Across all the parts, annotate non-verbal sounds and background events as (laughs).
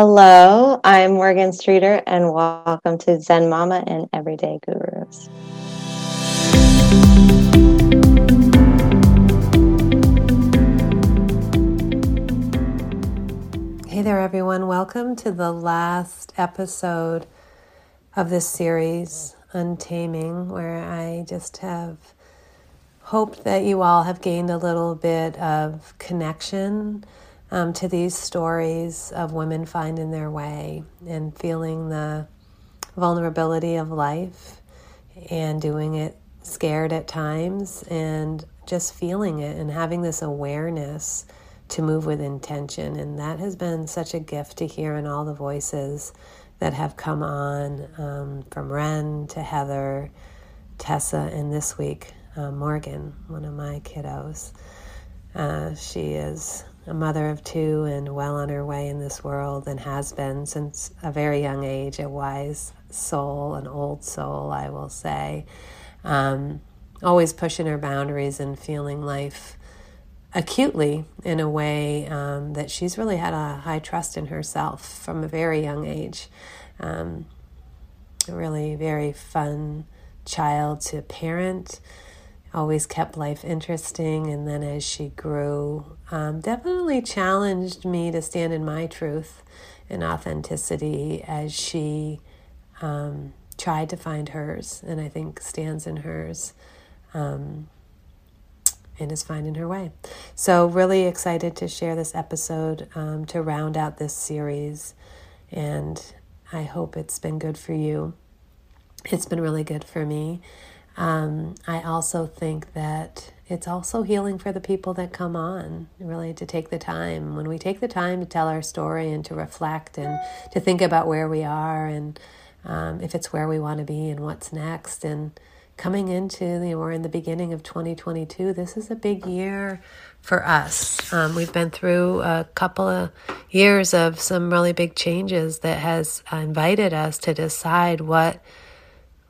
Hello, I'm Morgan Streeter, and welcome to Zen Mama and Everyday Gurus. Hey there, everyone. Welcome to the last episode of this series, Untaming, where I just have hoped that you all have gained a little bit of connection um, to these stories of women finding their way and feeling the vulnerability of life and doing it scared at times and just feeling it and having this awareness to move with intention. And that has been such a gift to hear in all the voices that have come on um, from Ren to Heather, Tessa, and this week, uh, Morgan, one of my kiddos. Uh, she is a mother of two and well on her way in this world and has been since a very young age, a wise soul, an old soul, I will say. Um, always pushing her boundaries and feeling life acutely in a way um, that she's really had a high trust in herself from a very young age. Um, a really very fun child to parent always kept life interesting. And then as she grew, um, definitely challenged me to stand in my truth and authenticity as she um, tried to find hers, and I think stands in hers. Um, and is finding her way. So, really excited to share this episode um, to round out this series. And I hope it's been good for you. It's been really good for me. Um, I also think that it's also healing for the people that come on, really to take the time. When we take the time to tell our story and to reflect and to think about where we are and um, if it's where we want to be and what's next. And coming into, you know, we're in the beginning of 2022, this is a big year for us. Um, we've been through a couple of years of some really big changes that has invited us to decide what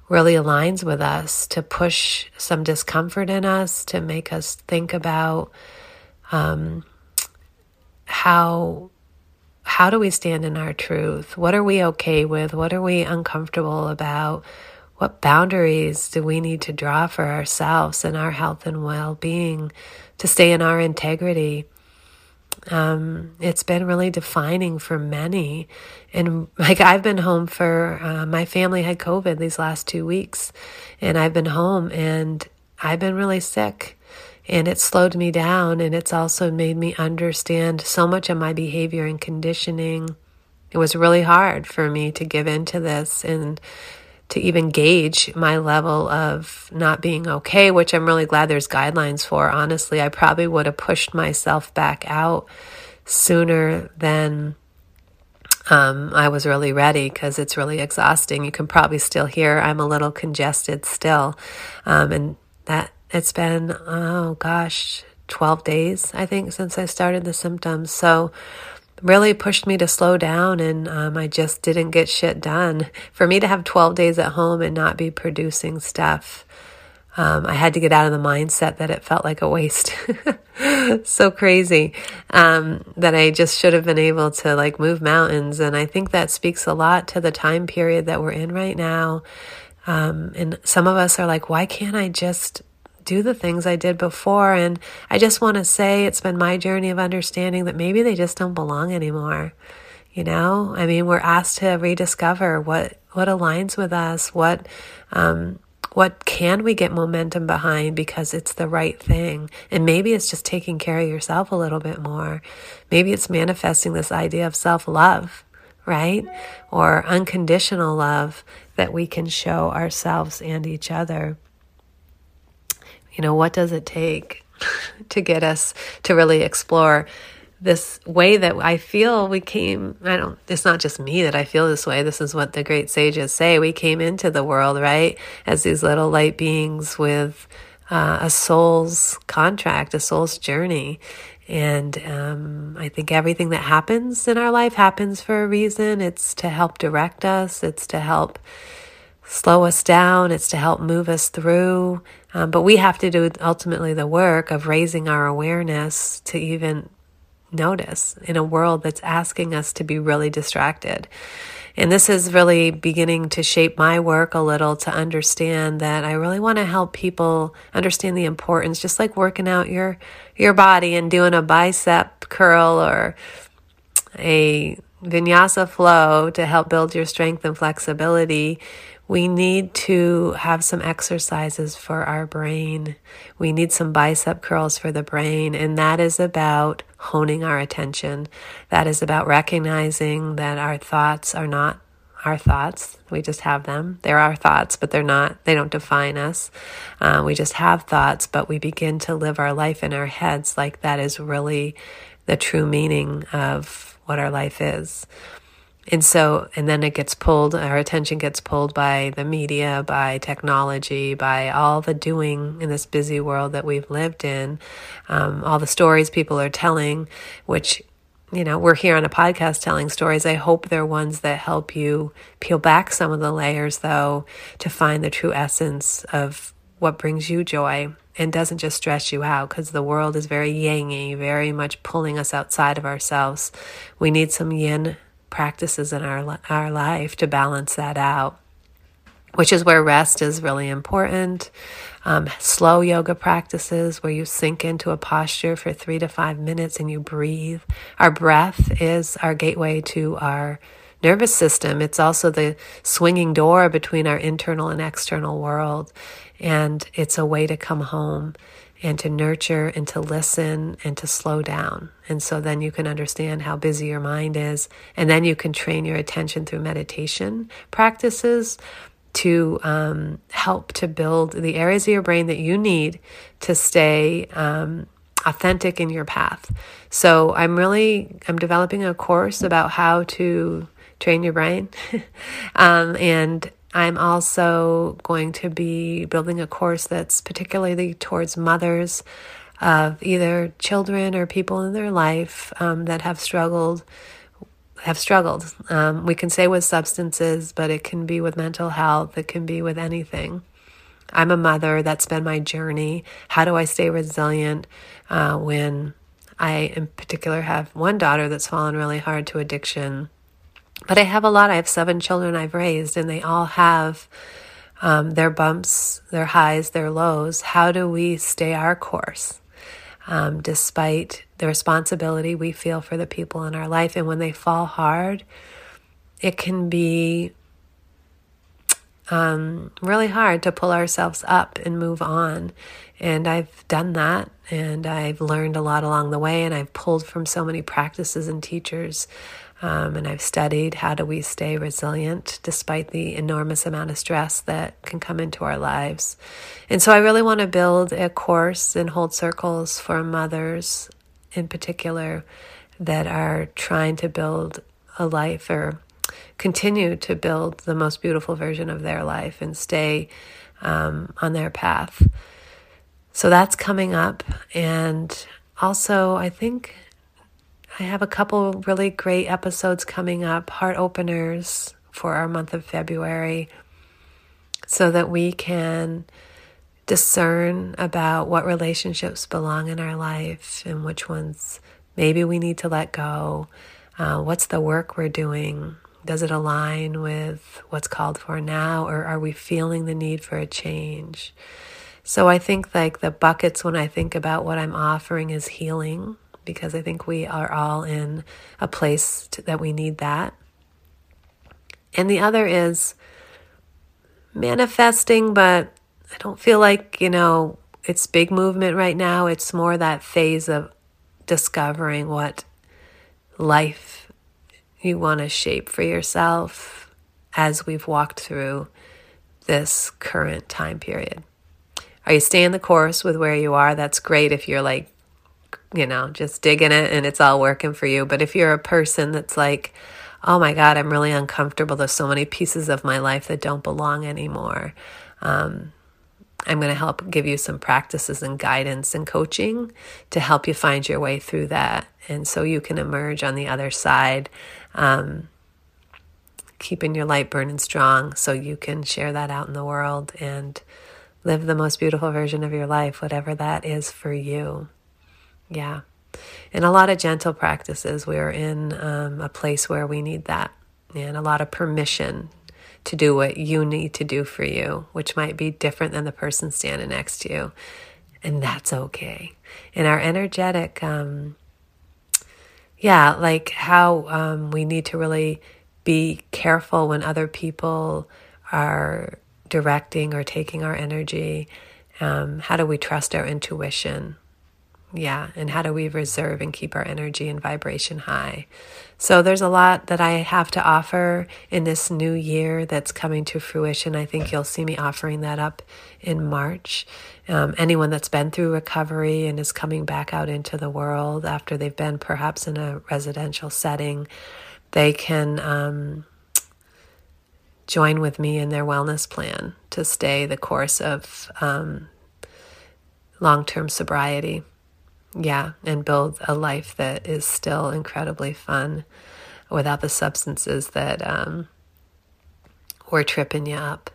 really aligns with us, to push some discomfort in us, to make us think about um, how how do we stand in our truth? What are we okay with? What are we uncomfortable about? What boundaries do we need to draw for ourselves and our health and well being to stay in our integrity? Um, it's been really defining for many. And like I've been home for, uh, my family had COVID these last two weeks, and I've been home and I've been really sick. And it slowed me down, and it's also made me understand so much of my behavior and conditioning. It was really hard for me to give into this and to even gauge my level of not being okay, which I'm really glad there's guidelines for. Honestly, I probably would have pushed myself back out sooner than um, I was really ready because it's really exhausting. You can probably still hear I'm a little congested still. Um, and that it's been, oh gosh, 12 days, I think, since I started the symptoms. So, really pushed me to slow down and um, I just didn't get shit done. For me to have 12 days at home and not be producing stuff, um, I had to get out of the mindset that it felt like a waste. (laughs) so crazy um, that I just should have been able to like move mountains. And I think that speaks a lot to the time period that we're in right now. Um, and some of us are like, why can't I just do the things I did before. And I just want to say it's been my journey of understanding that maybe they just don't belong anymore. You know, I mean, we're asked to rediscover what what aligns with us, what um, what can we get momentum behind because it's the right thing, and maybe it's just taking care of yourself a little bit more. Maybe it's manifesting this idea of self love, right, or unconditional love that we can show ourselves and each other you know, what does it take to get us to really explore this way that I feel we came, I don't, it's not just me that I feel this way. This is what the great sages say. We came into the world, right? As these little light beings with uh, a soul's contract, a soul's journey. And um, I think everything that happens in our life happens for a reason. It's to help direct us, it's to help slow us down, it's to help move us through. Um, but we have to do ultimately the work of raising our awareness to even notice in a world that's asking us to be really distracted. And this is really beginning to shape my work a little to understand that I really want to help people understand the importance, just like working out your your body and doing a bicep curl or a vinyasa flow to help build your strength and flexibility. We need to have some exercises for our brain. We need some bicep curls for the brain, and that is about honing our attention. That is about recognizing that our thoughts are not our thoughts. We just have them. They're our thoughts, but they're not, they don't define us. Uh, we just have thoughts, but we begin to live our life in our heads like that is really the true meaning of what our life is. And so, and then it gets pulled, our attention gets pulled by the media, by technology, by all the doing in this busy world that we've lived in, um, all the stories people are telling, which, you know, we're here on a podcast telling stories. I hope they're ones that help you peel back some of the layers, though, to find the true essence of what brings you joy and doesn't just stress you out because the world is very yangy, very much pulling us outside of ourselves. We need some yin practices in our our life to balance that out which is where rest is really important. Um, slow yoga practices where you sink into a posture for three to five minutes and you breathe. Our breath is our gateway to our nervous system. It's also the swinging door between our internal and external world. And it's a way to come home and to nurture and to listen and to slow down. And so then you can understand how busy your mind is. And then you can train your attention through meditation practices to um, help to build the areas of your brain that you need to stay um, authentic in your path. So I'm really I'm developing a course about how to train your brain, (laughs) um, and I'm also going to be building a course that's particularly towards mothers of either children or people in their life um, that have struggled have struggled. Um, we can say with substances, but it can be with mental health. It can be with anything. I'm a mother. That's been my journey. How do I stay resilient uh, when I, in particular, have one daughter that's fallen really hard to addiction? But I have a lot. I have seven children I've raised, and they all have um, their bumps, their highs, their lows. How do we stay our course um, despite the responsibility we feel for the people in our life? And when they fall hard, it can be um, really hard to pull ourselves up and move on. And I've done that and I've learned a lot along the way and I've pulled from so many practices and teachers um, and I've studied how do we stay resilient despite the enormous amount of stress that can come into our lives. And so I really want to build a course and hold circles for mothers in particular that are trying to build a life or continue to build the most beautiful version of their life and stay um, on their path. So that's coming up. And also, I think I have a couple really great episodes coming up, heart openers for our month of February, so that we can discern about what relationships belong in our life and which ones maybe we need to let go. Uh, what's the work we're doing? Does it align with what's called for now, or are we feeling the need for a change? So I think like the buckets when I think about what I'm offering is healing because I think we are all in a place to, that we need that. And the other is manifesting, but I don't feel like, you know, it's big movement right now. It's more that phase of discovering what life you want to shape for yourself as we've walked through this current time period. Are you staying the course with where you are? That's great if you're like you know, just digging it and it's all working for you. But if you're a person that's like, oh my God, I'm really uncomfortable, there's so many pieces of my life that don't belong anymore. Um, I'm going to help give you some practices and guidance and coaching to help you find your way through that. And so you can emerge on the other side, um, keeping your light burning strong so you can share that out in the world and live the most beautiful version of your life, whatever that is for you. Yeah. and a lot of gentle practices. We're in um, a place where we need that, and a lot of permission to do what you need to do for you, which might be different than the person standing next to you. And that's okay. And our energetic, um, yeah, like how um, we need to really be careful when other people are directing or taking our energy. Um, how do we trust our intuition? Yeah, and how do we reserve and keep our energy and vibration high? So there's a lot that I have to offer in this new year that's coming to fruition. I think you'll see me offering that up in March. Um, anyone that's been through recovery and is coming back out into the world after they've been perhaps in a residential setting, they can um, join with me in their wellness plan to stay the course of um, long term sobriety. Yeah, and build a life that is still incredibly fun without the substances that um, were tripping you up.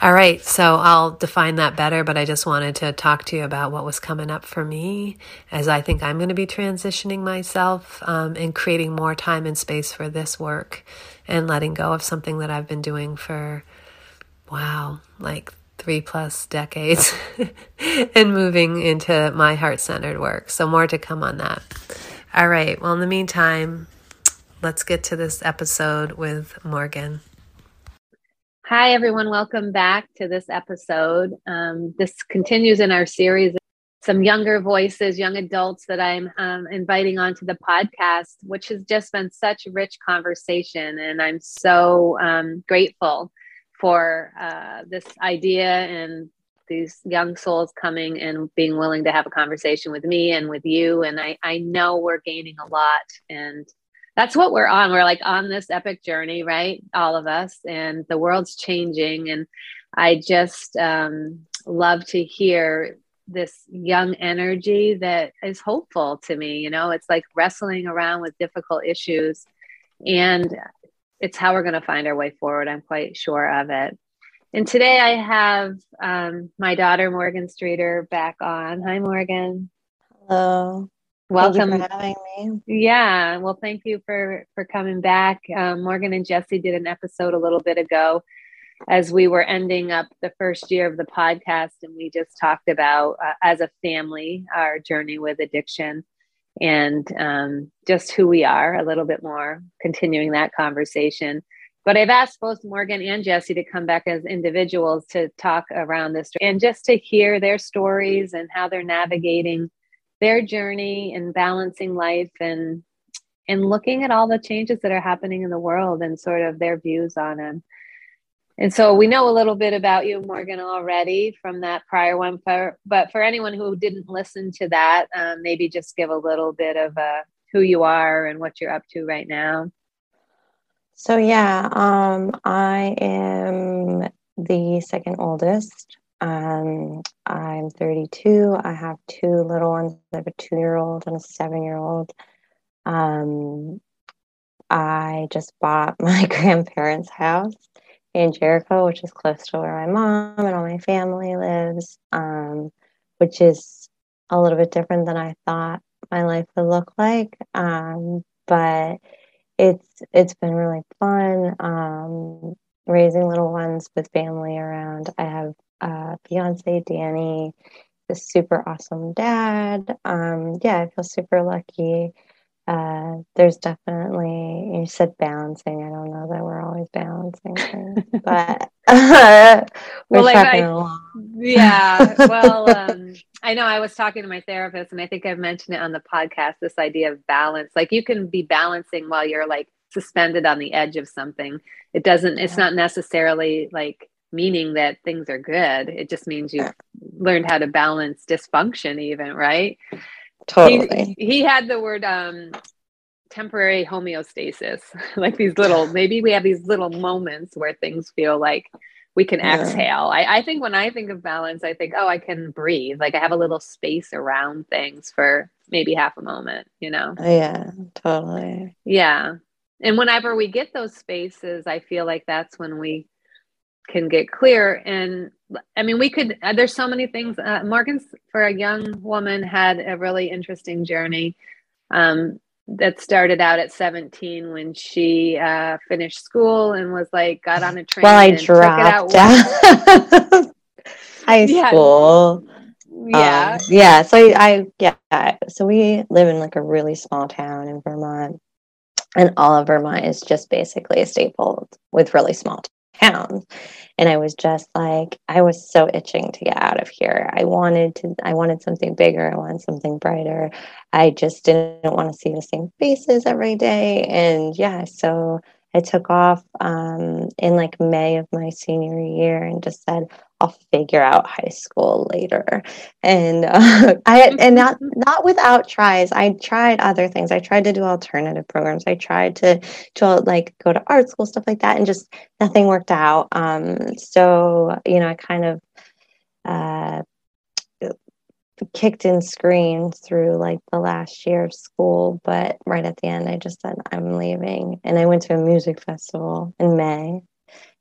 All right, so I'll define that better, but I just wanted to talk to you about what was coming up for me as I think I'm going to be transitioning myself um, and creating more time and space for this work and letting go of something that I've been doing for, wow, like three plus decades (laughs) and moving into my heart centered work. So, more to come on that. All right. Well, in the meantime, let's get to this episode with Morgan. Hi, everyone. Welcome back to this episode. Um, this continues in our series. Some younger voices, young adults that I'm um, inviting onto the podcast, which has just been such rich conversation. And I'm so um, grateful for uh, this idea and these young souls coming and being willing to have a conversation with me and with you. And I, I know we're gaining a lot. And that's what we're on. We're like on this epic journey, right? All of us. And the world's changing. And I just um, love to hear this young energy that is hopeful to me. You know, it's like wrestling around with difficult issues. And it's how we're going to find our way forward. I'm quite sure of it. And today I have um, my daughter Morgan Streeter back on. Hi, Morgan. Hello. Welcome for having me. Yeah, well, thank you for for coming back. Um, Morgan and Jesse did an episode a little bit ago as we were ending up the first year of the podcast, and we just talked about uh, as a family our journey with addiction and um, just who we are a little bit more, continuing that conversation. But I've asked both Morgan and Jesse to come back as individuals to talk around this and just to hear their stories and how they're navigating their journey and balancing life and and looking at all the changes that are happening in the world and sort of their views on them. And so we know a little bit about you, Morgan, already from that prior one. For, but for anyone who didn't listen to that, um, maybe just give a little bit of uh, who you are and what you're up to right now. So, yeah, um, I am the second oldest. Um, I'm 32. I have two little ones. I have a two year old and a seven year old. Um, I just bought (laughs) my grandparents' house in Jericho, which is close to where my mom and all my family lives, um, which is a little bit different than I thought my life would look like. Um, but it's it's been really fun um, raising little ones with family around. I have a fiance Danny, a super awesome dad. Um, yeah, I feel super lucky uh, there's definitely you said balancing. I don't know that we're always balancing things, but (laughs) (laughs) uh, well, like I, yeah. Well, (laughs) um, I know I was talking to my therapist, and I think I've mentioned it on the podcast. This idea of balance, like you can be balancing while you're like suspended on the edge of something. It doesn't. It's not necessarily like meaning that things are good. It just means you've learned how to balance dysfunction, even right. Totally. He, he had the word um, temporary homeostasis, (laughs) like these little, maybe we have these little moments where things feel like we can yeah. exhale. I, I think when I think of balance, I think, oh, I can breathe. Like I have a little space around things for maybe half a moment, you know? Yeah, totally. Yeah. And whenever we get those spaces, I feel like that's when we can get clear. And I mean, we could, uh, there's so many things. Uh, Morgan's, for a young woman, had a really interesting journey um, that started out at 17 when she uh, finished school and was like, got on a train. Well, I dropped out. (laughs) High yeah. school. Yeah. Um, yeah. So I, I, yeah. So we live in like a really small town in Vermont. And all of Vermont is just basically a staple with really small towns and i was just like i was so itching to get out of here. I wanted to i wanted something bigger. I wanted something brighter. I just didn't want to see the same faces every day. And yeah so i took off um, in like may of my senior year and just said I'll figure out high school later. And uh, (laughs) I and not not without tries. I tried other things. I tried to do alternative programs. I tried to to like go to art school stuff like that, and just nothing worked out. Um, so you know, I kind of uh, kicked and screamed through like the last year of school, but right at the end, I just said I'm leaving, and I went to a music festival in May.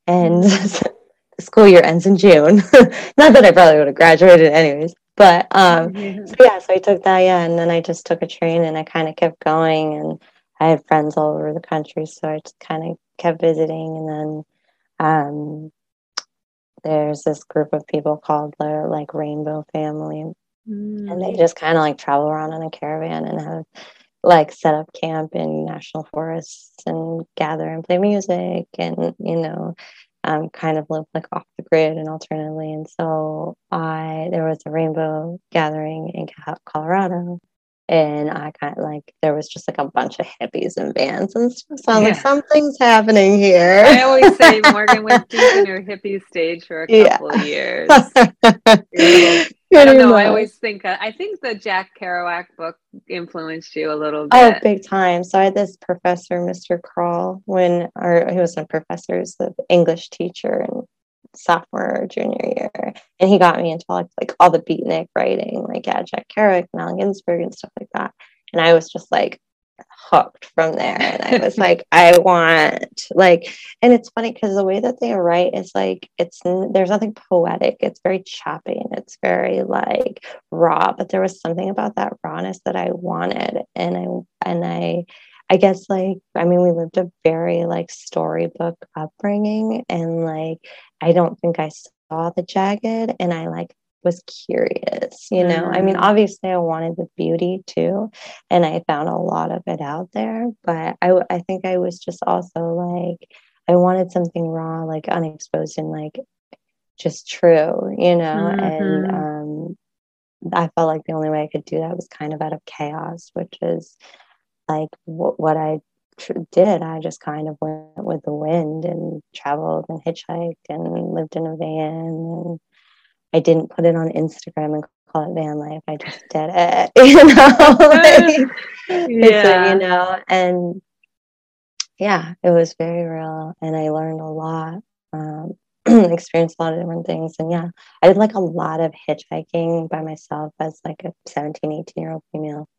And mm. (laughs) school year ends in June. (laughs) Not that I probably would have graduated anyways, but um, so yeah, so I took that, yeah, and then I just took a train and I kind of kept going, and I had friends all over the country, so I just kind of kept visiting, and then um, there's this group of people called the like Rainbow Family, mm. and they just kind of like travel around in a caravan and have like set up camp in national forests and gather and play music and you know um, kind of live like off the grid and alternatively. And so I there was a rainbow gathering in Colorado, and I kind of like there was just like a bunch of hippies and bands and stuff. So I was yeah. like, something's happening here. I always say Morgan went (laughs) deep in her hippie stage for a couple yeah. years. (laughs) I don't know. I always think I think the Jack Kerouac book influenced you a little oh, bit. Oh, big time. So I had this professor, Mr. Kroll, when or he was a professor, he was the English teacher in sophomore or junior year, and he got me into like like all the beatnik writing, like yeah, Jack Kerouac and Allen Ginsberg and stuff like that. And I was just like, hooked from there. And i was (laughs) like i want like and it's funny because the way that they write is like it's there's nothing poetic. It's very choppy and it's very like raw. But there was something about that rawness that i wanted. And i and i i guess like i mean we lived a very like storybook upbringing. And like i don't think i saw the jagged. And i like was curious, you know. Mm. I mean, mm. obviously, I wanted the beauty too, and I found a lot of it out there. But I, I think I was just also like, I wanted something raw, like unexposed and like just true, you know. Mm-hmm. And um, I felt like the only way I could do that was kind of out of chaos, which is like w- what I tr- did. I just kind of went with the wind and traveled and hitchhiked and lived in a van and I didn't put it on Instagram and call it van life. I just did it, (laughs) you know. (laughs) like, yeah. you know, and yeah, it was very real, and I learned a lot. Um, (clears throat) experienced a lot of different things and yeah i did like a lot of hitchhiking by myself as like a 17 18 year old female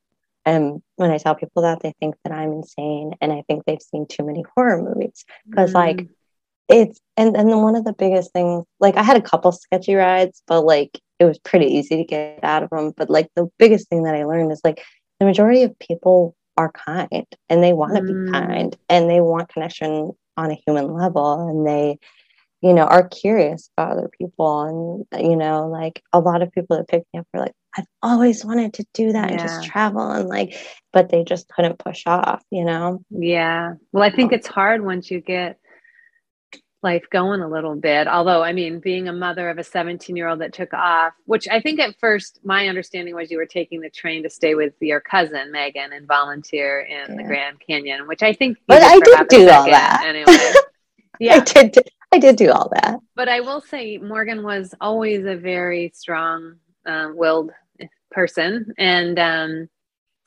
and when i tell people that they think that i'm insane and i think they've seen too many horror movies because mm. like it's and and then one of the biggest things like i had a couple sketchy rides but like it was pretty easy to get out of them but like the biggest thing that i learned is like the majority of people are kind and they want to mm. be kind and they want connection on a human level and they you know are curious about other people and you know like a lot of people that pick me up are like i've always wanted to do that yeah. and just travel and like but they just couldn't push off you know yeah well i think it's hard once you get life going a little bit. Although, I mean, being a mother of a 17 year old that took off, which I think at first my understanding was you were taking the train to stay with your cousin Megan and volunteer in yeah. the Grand Canyon, which I think. But (laughs) I did do all that anyway. yeah, I did. I did do all that. But I will say, Morgan was always a very strong uh, willed person, and um,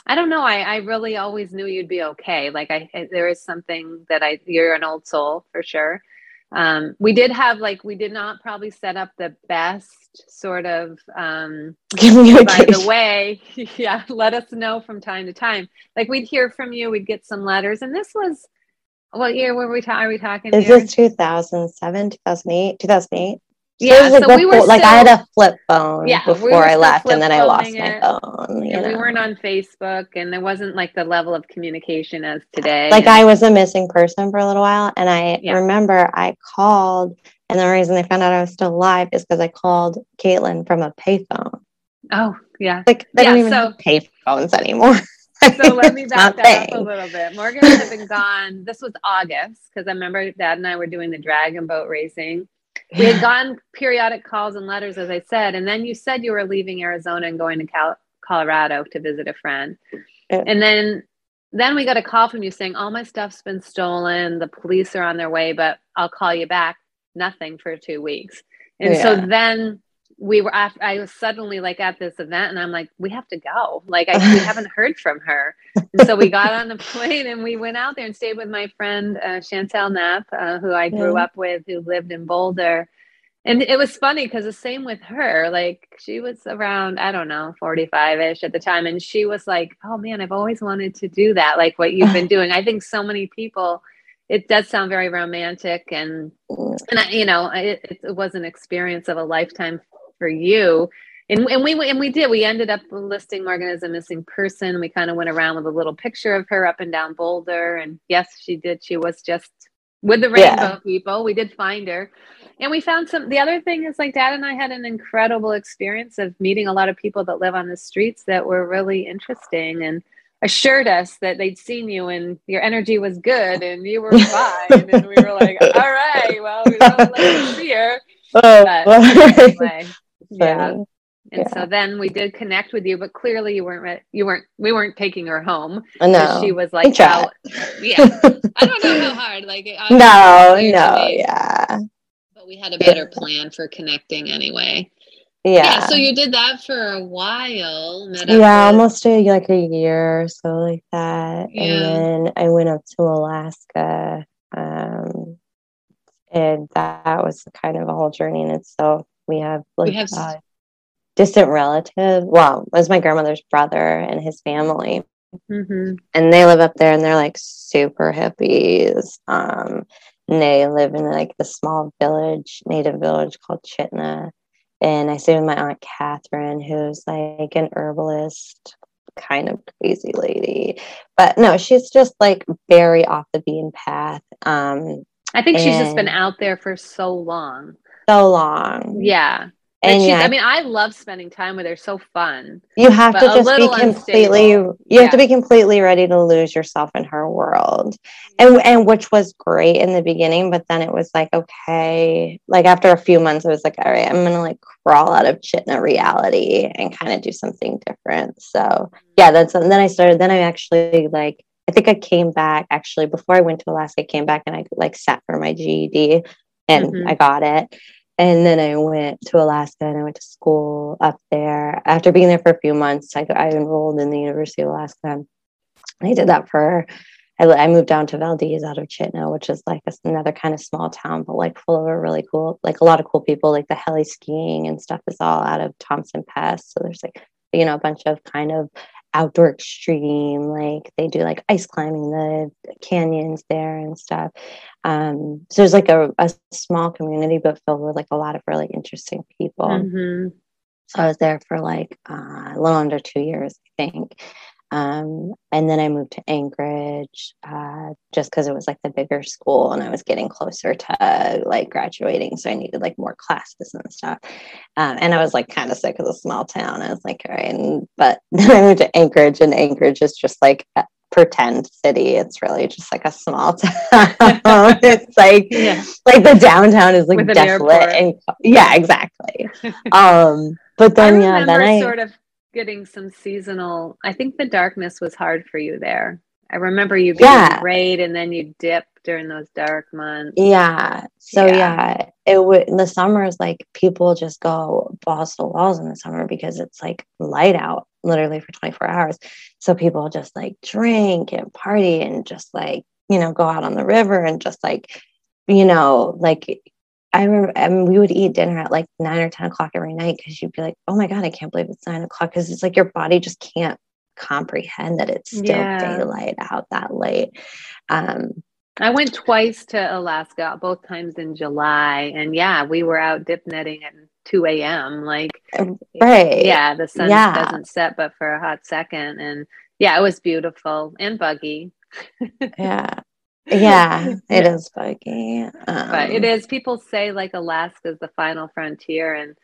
I don't know. I, I really always knew you'd be okay. Like I, I, there is something that I, you're an old soul for sure um, we did have like we did not probably set up the best sort of um by the way (laughs) yeah let us know from time to time. Like we'd hear from you we'd get some letters and this was what year were we ta- are we talking is here? this 2007 2008 2008 yeah, so, so we were like still, I had a flip phone Yeah, before were I left, and then I lost flip-phoning my it, phone. You and we weren't on Facebook, and there wasn't like the level of communication as today. like and- I was a missing person for a little while, and I Yeah. remember I called, and the reason they found out I was still alive is because I called Caitlin from a payphone. oh yeah. Like they Yeah, don't even so- have payphones anymore. (laughs) So let me back that up a little bit. Morgan (laughs) had been gone. This was August because I remember Dad and I were doing the dragon boat racing. We had gone periodic calls and letters, as I said, and then you said you were leaving Arizona and going to Cal- Colorado to visit a friend. Yeah. And then then we got a call from you saying all my stuff's been stolen. The police are on their way, but I'll call you back. Nothing for two weeks. And so then we were after I was suddenly like at this event and I'm like, we have to go. Like I we (laughs) haven't heard from her. And so we got on the (laughs) plane and we went out there and stayed with my friend uh, Chantel Knapp, uh, who I grew Yeah. up with, who lived in Boulder. And it was funny because the same with her. Like she was around, I don't know, 45 ish at the time. And she was like, oh man, I've always wanted to do that. Like what you've been (laughs) doing. I think so many people, it does sound very romantic. And, and I, you know, it, it was an experience of a lifetime for you. And, and we and we did. We ended up listing Morgan as a missing person. We kind of went around with a little picture of her up and down Boulder. And yes, she did. She was just with the Yeah. rainbow people. We did find her. And we found some the other thing is like dad and I had an incredible experience of meeting a lot of people that live on the streets that were really interesting and assured us that they'd seen you and your energy was good and you were (laughs) fine. and we were like, all right, well, we don't let you see her. (laughs) Oh, but (laughs) anyway, yeah. And Yeah. so then we did connect with you, but clearly you weren't re- you weren't we weren't taking her home. 'cause No. She was like tried. Yeah. (laughs) I don't know how hard. Like it obviously no, was clear to no, me, yeah. But we had a better plan for connecting anyway. Yeah. Yeah. so you did that for a while. Met up yeah, with- almost a, like a year or so like that. Yeah. And then I went up to Alaska. Um, and that was kind of a whole journey in itself. We have like We have uh, distant relatives. Well, it was my grandmother's brother and his family. Mhm. And they live up there and they're like super hippies. Um, and they live in like the small village, native village called Chitina. And I stayed with my aunt Catherine, who's like an herbalist, kind of crazy lady. But no, she's just like very off the beaten path. Um, I think she's just been out there for so long. So long. Yeah. And she's, yeah, I mean, I love spending time with her. So fun. you have to just be completely unstable. you have to be completely ready to lose yourself in her world and and which was great in the beginning but then it was like okay like after a few months i was like all right i'm gonna like crawl out of Chitina reality and kind of do something different so yeah that's and then i started then i actually like i think i came back actually before i went to alaska i came back and i like sat for my ged and Mhm. i got it and then I went to Alaska and I went to school up there. After being there for a few months, I, I enrolled in the University of Alaska. I did that for, I, I moved down to Valdez out of Chitina, which is like another kind of small town, but like full of a really cool, like a lot of cool people, like the heli skiing and stuff is all out of Thompson Pass. So there's like, you know, a bunch of kind of outdoor extreme, like they do like ice climbing the canyons there and stuff. Um, so there's like a, a small community, but filled with like a lot of really interesting people. Mhm. So I was there for like uh, a little under two years, I think. Um, and then I moved to Anchorage uh, just because it was like the bigger school and I was getting closer to uh, like graduating. So I needed like more classes and stuff. Um, and I was like kind of sick of the small town. I was like, all right. And, but (laughs) then I moved to Anchorage and Anchorage is just like a pretend city. It's really just like a small (laughs) town. (laughs) it's like, Yeah. like the downtown is like desolate and yeah, exactly. um, but then yeah, then I sort of getting some seasonal. I think the darkness was hard for you there. I remember you being Yeah. great and then you dip during those dark months. yeah. So Yeah. yeah, it would in the summers like people just go balls to the walls in the summer because it's like light out literally for 24 hours. So people just like drink and party and just like, you know, go out on the river and just like, you know, like I remember I mean, we would eat dinner at like nine or 10 o'clock every night because you'd be like, oh my God, I can't believe it's nine o'clock. Because it's like your body just can't comprehend that it's still Yeah. daylight out that late. Um, I went twice to Alaska, both times in July, and yeah, we were out dip netting at 2 a.m. Like, right? Yeah, the sun yeah. doesn't set but for a hot second, and yeah, it was beautiful and buggy. (laughs) yeah, yeah, (laughs) it yeah. is buggy. Um, but it is. People say like Alaska is the final frontier, and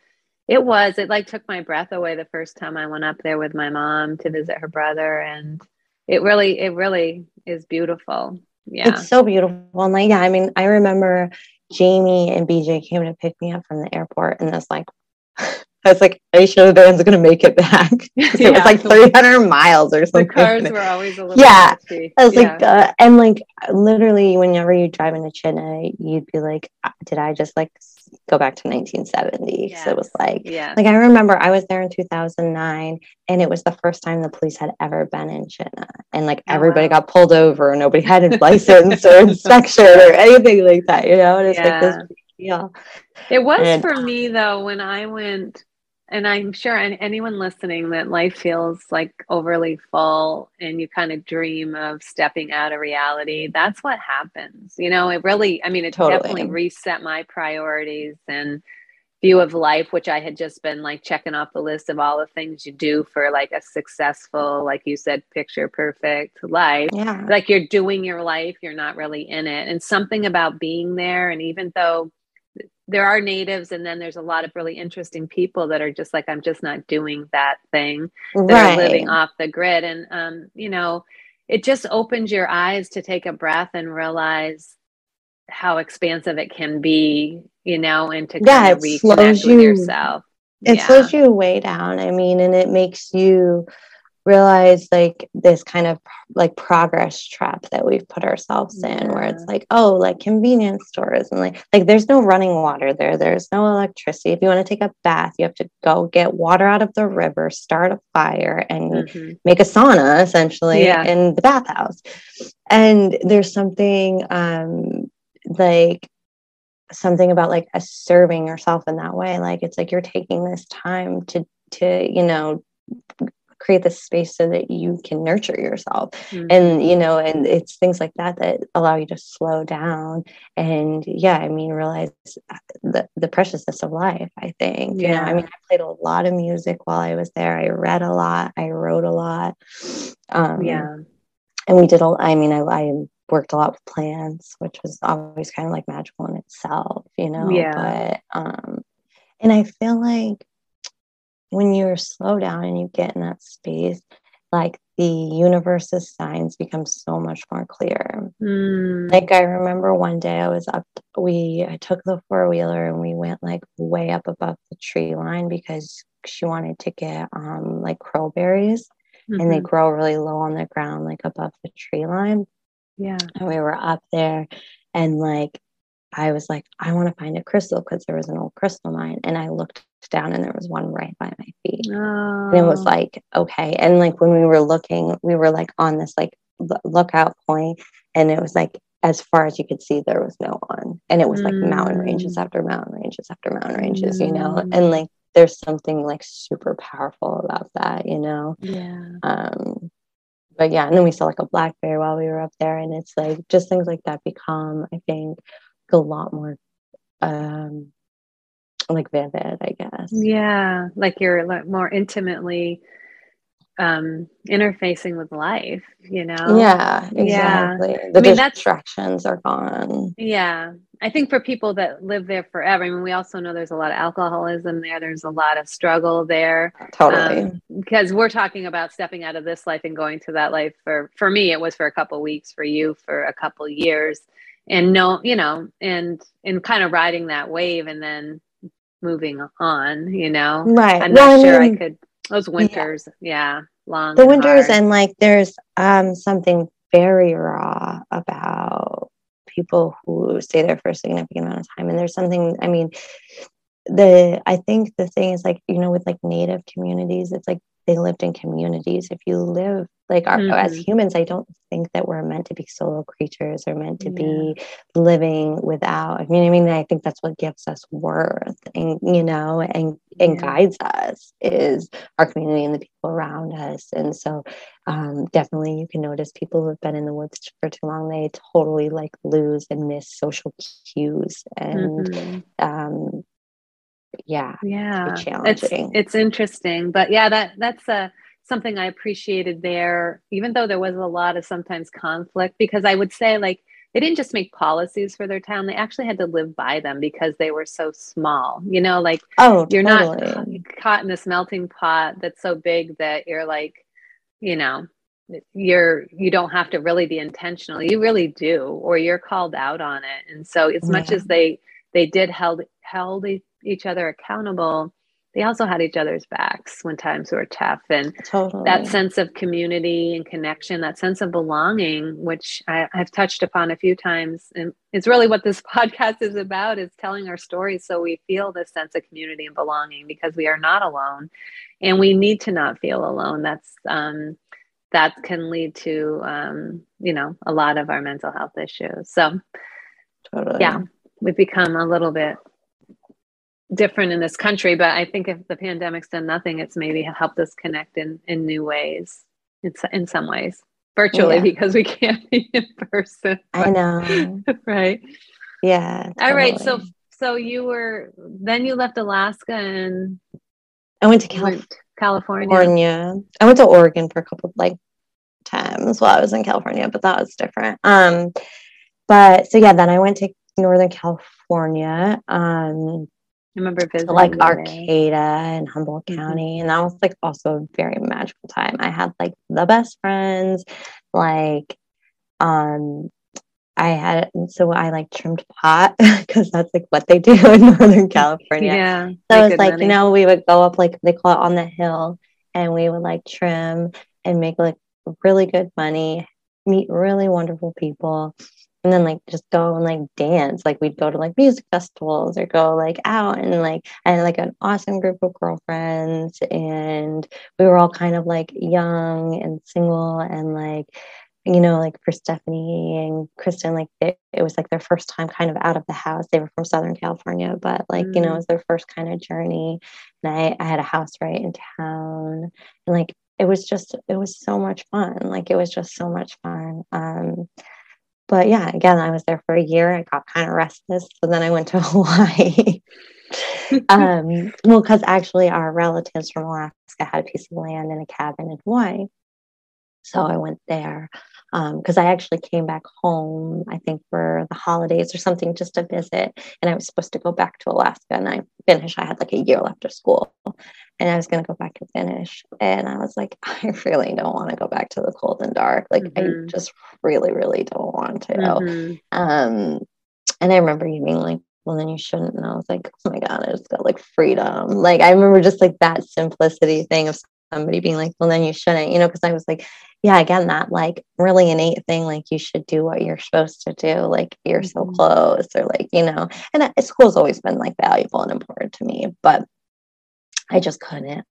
it was. It like took my breath away the first time I went up there with my mom to visit her brother, and it really, it really is beautiful yeah it's so beautiful and like yeah i mean i remember jamie and bj came to pick me up from the airport and it's like (laughs) I was like, are you sure the band's gonna make it back? yeah. (laughs) (laughs) It was like 300 miles or something. The cars were always a little yeah. I was yeah. like, uh, and like literally, whenever you drive into Chitina, you'd be like, uh, did I just like go back to 1970? Yes. So it was like, yeah. like I remember I was there in 2009, and it was the first time the police had ever been in Chitina, and like oh, everybody wow. got pulled over, nobody had a license or (laughs) inspection or anything like that, you know. And it's yeah. like this deal. It was and, for me though when I went and I'm sure and anyone listening that life feels like overly full and you kind of dream of stepping out of reality, that's what happens. You know, it really, I mean, it totally. definitely reset my priorities and view of life, which I had just been like checking off the list of all the things you do for like a successful, like you said, picture perfect life. Yeah. Like you're doing your life, you're not really in it. And something about being there. And even though there are natives and then there's a lot of really interesting people that are just like i'm just not doing that thing that right. are living off the grid and um, you know it just opens your eyes to take a breath and realize how expansive it can be you know and to yeah, kind of reconnect you, with yourself it yeah. slows you way down i mean and it makes you realize like this kind of like progress trap that we've put ourselves in yeah. where it's like oh like convenience stores and like like there's no running water there there's no electricity if you want to take a bath you have to go get water out of the river start a fire and mm-hmm. make a sauna essentially yeah. in the bathhouse and there's something um like something about like serving yourself in that way like it's like you're taking this time to to you know create this space so that you can nurture yourself. Mm-hmm. and you know and it's things like that that allow you to slow down and yeah i mean realize the, the preciousness of life i think yeah. you know i mean i played a lot of music while i was there. I read a lot. I wrote a lot. Um, yeah. and we did a i mean i, I worked a lot with plants which was always kind of like magical in itself you know yeah. but um and i feel like when you're slow down and you get in that space, like the universe's signs become so much more clear. Mm. Like I remember one day I was up, we I took the four wheeler and we went like way up above the tree line because she wanted to get um like crowberries mm-hmm. and they mm-hmm. grow really low on the ground, like above the tree line. Yeah. And we were up there and like I was like, I want to find a crystal because there was an old crystal mine. And I looked down and there was one right by my feet. Oh. And it was like, okay. And like when we were looking, we were like on this like lookout point, and it was like as far as you could see, there was no one. And it was like mm. mountain ranges mm. after mountain ranges after mountain ranges, mm. you know? Mm. And like there's something like super powerful about that, you know? Yeah. Um, but yeah, and then we saw like a black bear while we were up there, and it's like just things like that become, I think, a lot more um like vivid, I guess. Yeah, like you're like more intimately um interfacing with life, you know. Yeah, exactly. Yeah. The I mean, distractions are gone. Yeah. I think for people that live there forever, I mean, we also know there's a lot of alcoholism there. There's a lot of struggle there. Totally. Um, because we're talking about stepping out of this life and going to that life for for me it was for a couple weeks, for you for a couple years. And no, you know, and and kind of riding that wave and then moving on, you know? Right. I'm not well, sure I, mean, I could, those winters, yeah, yeah long. The winters, hard. and like there's um, something very raw about people who stay there for a significant amount of time. And there's something, I mean, the, I think the thing is like, you know, with like native communities, it's like they lived in communities. If you live like our, mm-hmm. as humans i don't think that we're meant to be solo creatures or meant to yeah. be living without i mean i mean i think that's what gives us worth and you know and and yeah. guides us is our community and the people around us and so um, definitely you can notice people who have been in the woods for too long they totally like lose and miss social cues and mm-hmm. um, yeah yeah it's, it's interesting but yeah that that's a something I appreciated there, even though there was a lot of sometimes conflict, because I would say, like, they didn't just make policies for their town, they actually had to live by them because they were so small. You know, like, oh, you're totally. not caught in this melting pot that's so big that you're like, you know, you're you don't have to really be intentional you really do or you're called out on it and so as yeah. much as they they did held held each other accountable they also had each other's backs when times were tough and totally. that sense of community and connection that sense of belonging which I, have touched upon a few times and it's really what this (laughs) podcast is about is telling our stories so we feel this sense of community and belonging because we are not alone and we need to not feel alone that's um, that can lead to um, you know a lot of our mental health issues so totally. yeah we've become a little bit different in this country but i think if the pandemic's done nothing it's maybe helped us connect in in new ways it's in some ways virtually yeah. because we can't be (laughs) in person i know (laughs) right yeah totally. all right so so you were then you left alaska and i went to California. california california i went to oregon for a couple of like times while i was in california but that was different um but so yeah then i went to northern california um I remember visiting like Arcata and Humboldt mm-hmm. County, and that was like also a very magical time. I had like the best friends, like um I had so I like trimmed pot (laughs) because that's like what they do (laughs) in Northern California. yeah. So it's like, money. you know, we would go up like they call it on the hill and we would like trim and make like really good money, meet really wonderful people and then like just go and like dance. Like we'd go to like music festivals or go like out and like I had like an awesome group of girlfriends and we were all kind of like young and single and like you know like for stephanie and kristen like it, it was like their first time kind of out of the house. They were from southern california but like mm. you know it mm. was their first kind of journey. And I, I had a house right in town. And like it was just it was so much fun. Like it was just so much fun. Um but yeah, again, I was there for a year. I got kind of restless. So then I went to (laughs) Hawaii. (laughs) um, well, because actually, our relatives from Alaska had a piece of land and a cabin in Hawaii. So I went there because um, I actually came back home, I think for the holidays or something, just to visit. And I was supposed to go back to Alaska and I finished. I had like a year left of school and I was going to go back and finish. And I was like, (laughs) I really don't want to go back to the cold and dark. Like, mm-hmm. I just really, really don't want to. Mm-hmm. Um, and I remember you being like, well, then you shouldn't. And I was like, oh my God, I just got like freedom. Like, I remember just like that simplicity thing of somebody being like, well, then you shouldn't, you know, because I was like, yeah, again, that like really innate thing, like you should do what you're supposed to do, like you're mm-hmm. so close, or like, you know, and that, school's always been like valuable and important to me, but I just couldn't,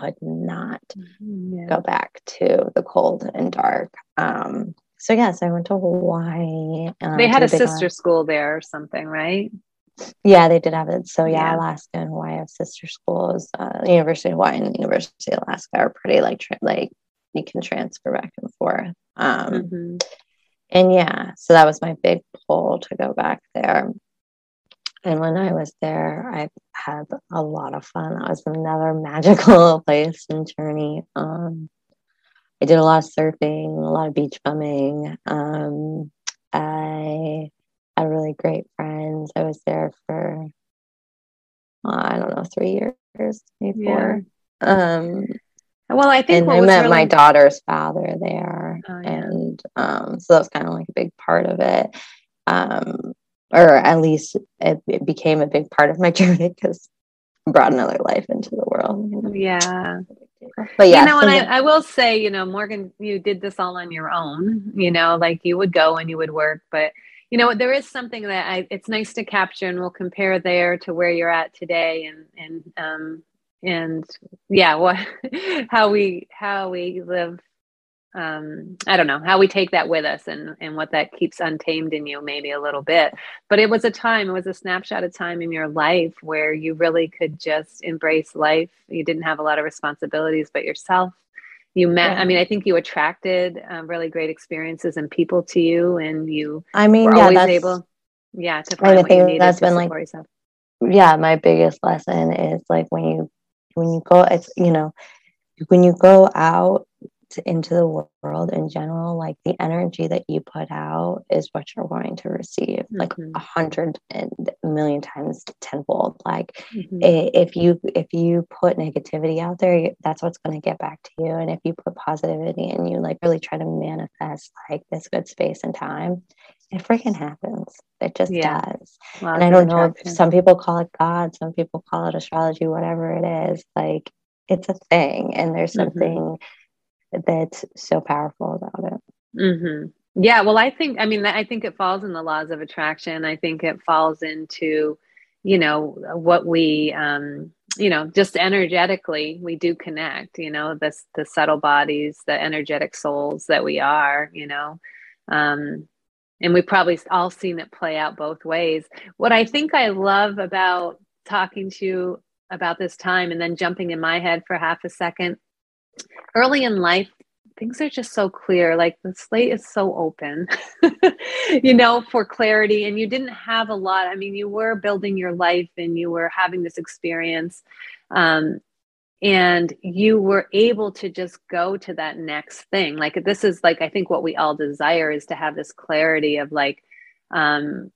I could not mm-hmm, yeah. go back to the cold and dark. Um, so yes, I went to Hawaii. Um, they had a sister school there or something, right? Yeah, they did have it. So yeah, yeah. Alaska and Hawaii have sister schools. Uh, University of Hawaii and University of Alaska are pretty like tra- like you can transfer back and forth. Um, mm-hmm. And yeah, so that was my big pull to go back there. And when I was there, I had a lot of fun. That was another (laughs) magical place and journey. Um, I did a lot of surfing, a lot of beach bumming. Um, I had really great friends. I was there for, uh, I don't know, three years, maybe four. Um, well, I think and I met really... my daughter's father there, oh, yeah. and um, so that was kind of like a big part of it, um, or at least it, it, became a big part of my (laughs) journey because brought another life into the world. You know? Yeah, but yeah, you know, and I, I will say, you know, Morgan, you did this all on your own. You know, like you would go and you would work, but you know, there is something that I, it's nice to capture, and we'll compare there to where you're at today, and and um, and yeah (laughs) what how we how we live um, I don't know how we take that with us and and what that keeps untamed in you maybe a little bit. But it was a time, it was a snapshot of time in your life where you really could just embrace life. You didn't have a lot of responsibilities but yourself. You met. Yeah. I mean, I think you attracted um, really great experiences and people to you, and you. I mean, yeah, always able. Yeah, to find what you needed that's been like, yourself. Yeah, my biggest lesson is like when you when you go, it's you know, when you go out into the world in general, like the energy that you put out is what you're going to receive, mm-hmm. like a hundred million times tenfold. Like mm-hmm. if you if you put negativity out there, that's what's going to get back to you. And if you put positivity and you like really try to manifest like this good space and time, it freaking happens. It just yeah. does. And I don't know if some people call it God, some people call it astrology, whatever it is. Like it's a thing, and there's mm-hmm. something. Mm-hmm that's so powerful about it. Mm-hmm. Yeah, well, I think, I mean, I think it falls in the laws of attraction. I think it falls into, you know, what we, um, you know, just energetically, we do connect, you know, the, the subtle bodies, the energetic souls that we are, you know. Um, and we've probably all seen it play out both ways. What I think I love about talking to you about this time and then jumping in my head for half a second early in life things are just so clear. Like the slate is so open (laughs) you know for clarity. And you didn't have a lot. I mean you were building your life and you were having this experience um, and you were able to just go to that next thing. Like this is like i think what we all desire is to have this clarity of like um,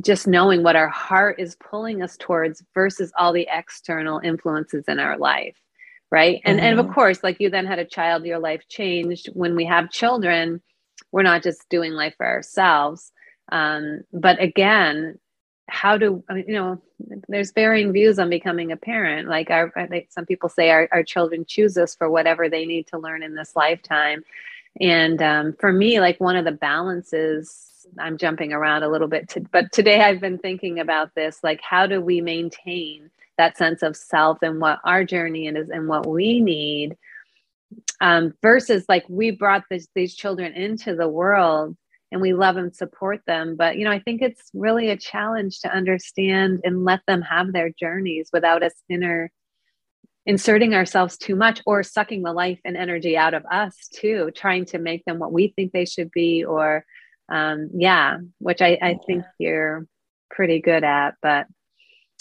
just knowing what our heart is pulling us towards versus all the external influences in our life right and mm-hmm. and of mm-hmm. course like you then had a child your life changed when we have children we're not just doing life for ourselves um, but again how do you know there's varying views on becoming a parent like our some people say our, our children choose us for whatever they need to learn in this lifetime and um, for me like one of the balances i'm jumping around a little bit to, but today i've been thinking about this like how do we maintain that sense of self and what our journey is and what we need um, versus like we brought this, these children into the world and we love and support them. But you know i think it's really a challenge to understand and let them have their journeys without us inner inserting ourselves too much or sucking the life and energy out of us too trying to make them what we think they should be or um, yeah which I, I think you're pretty good at. But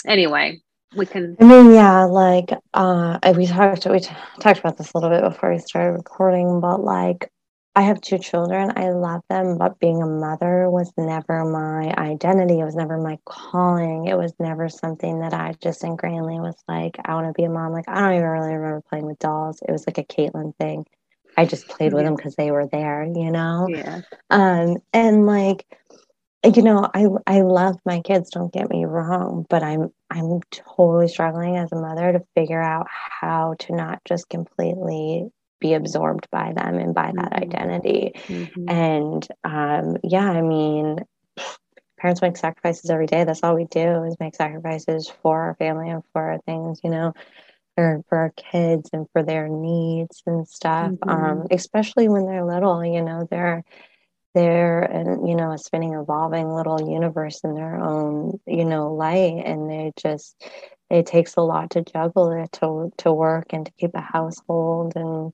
anyway we can i mean yeah like uh we talked we t- talked about this a little bit before we started recording but like i have two children. I love them but being a mother was never my identity. It was never my calling. It was never something that i just ingrainedly was like i want to be a mom. Like i don't even really remember playing with dolls. It was like a caitlin thing. I just played with yeah. them because they were there you know? Yeah. Um and like you know i i love my kids don't get me wrong but i'm i'm totally struggling as a mother to figure out how to not just completely be absorbed by them and by that mm-hmm. identity mm-hmm. and um yeah i mean parents make sacrifices every day that's all we do is make sacrifices for our family and for our things you know or for our kids and for their needs and stuff mm-hmm. um especially when they're little you know they're they're and you know a spinning evolving little universe in their own you know light. And they just it takes a lot to juggle it to to work and to keep a household and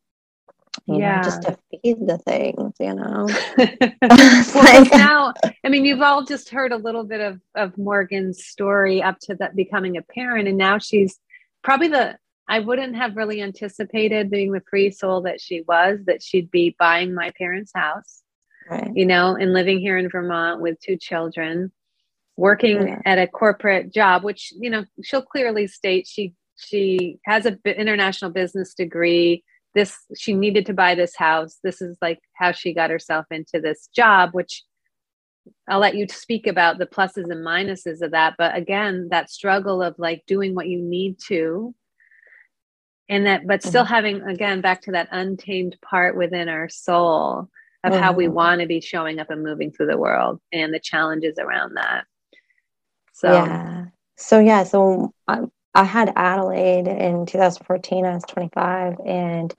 you yeah. know just to feed the things you know? (laughs) (laughs) Well, like, now i mean you've all just heard a little bit of of morgan's story up to that becoming a parent. And now she's probably the I wouldn't have really anticipated being the free soul that she was that she'd be buying my parents' house right. you know, and living here in Vermont with two children, working yeah. at a corporate job, which, you know, she'll clearly state she she has an international business degree. This she needed to buy this house. This is like how she got herself into this job which i'll let you speak about the pluses and minuses of that. But again that struggle of like doing what you need to and that but still having again back to that untamed part within our soul of mm-hmm. how we mm-hmm. want to be showing up and moving through the world and the challenges around that. So, yeah. So, yeah. So, I, I had Adelaide in 2014. I was 25. And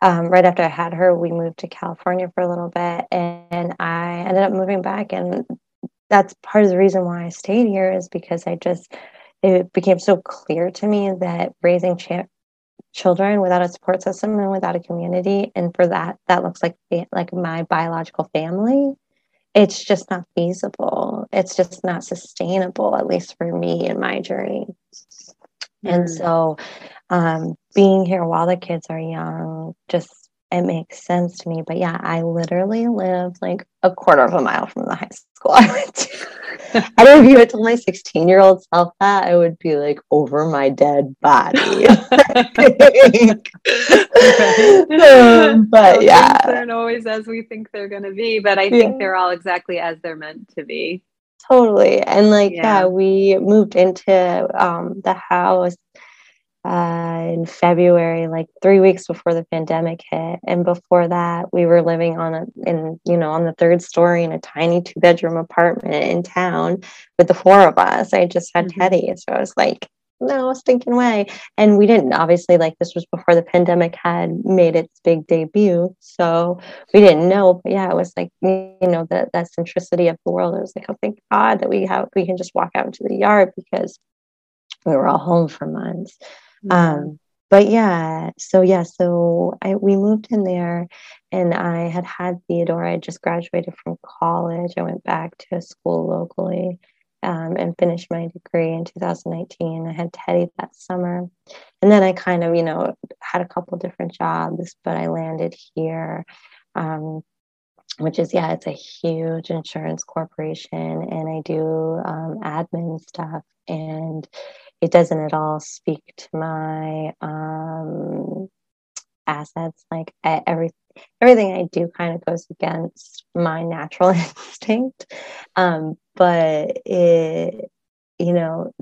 um, right after I had her, we moved to California for a little bit, and I ended up moving back. And that's part of the reason why I stayed here is because I just it became so clear to me that raising ch- children without a support system and without a community, and for that, that looks like like my biological family. It's just not feasible. It's just not sustainable, at least for me in my journey. Mm. And so, um, being here while the kids are young just it makes sense to me. But yeah, I literally live like a quarter of a mile from the high school I went to. I don't know if you had told my 16 year old self that, I would be like over my dead body. (laughs) (laughs) um, but yeah. Things aren't always as we think they're going to be, but I think yeah. they're all exactly as they're meant to be. Totally. And like, yeah, yeah we moved into um, the house uh, in February, like three weeks before the pandemic hit. And before that, we were living on a in you know on the third story in a tiny two bedroom apartment in town with the four of us. I just had mm-hmm. Teddy, so I was like, no stinking way. And we didn't obviously like this was before the pandemic had made its big debut, so we didn't know. But yeah, it was like you know the that centricity of the world. It was like, oh thank God that we have we can just walk out into the yard because we were all home for months. Um, but yeah, so yeah, so I we moved in there, and I had had Theodore. I just graduated from college. I went back to a school locally, um, and finished my degree in 2019. I had Teddy that summer, and then I kind of you know had a couple different jobs, but I landed here. Um, which is yeah it's a huge insurance corporation and i do um, admin stuff and it doesn't at all speak to my um, assets. Like every everything I do kind of goes against my natural (laughs) instinct. Um, but it you know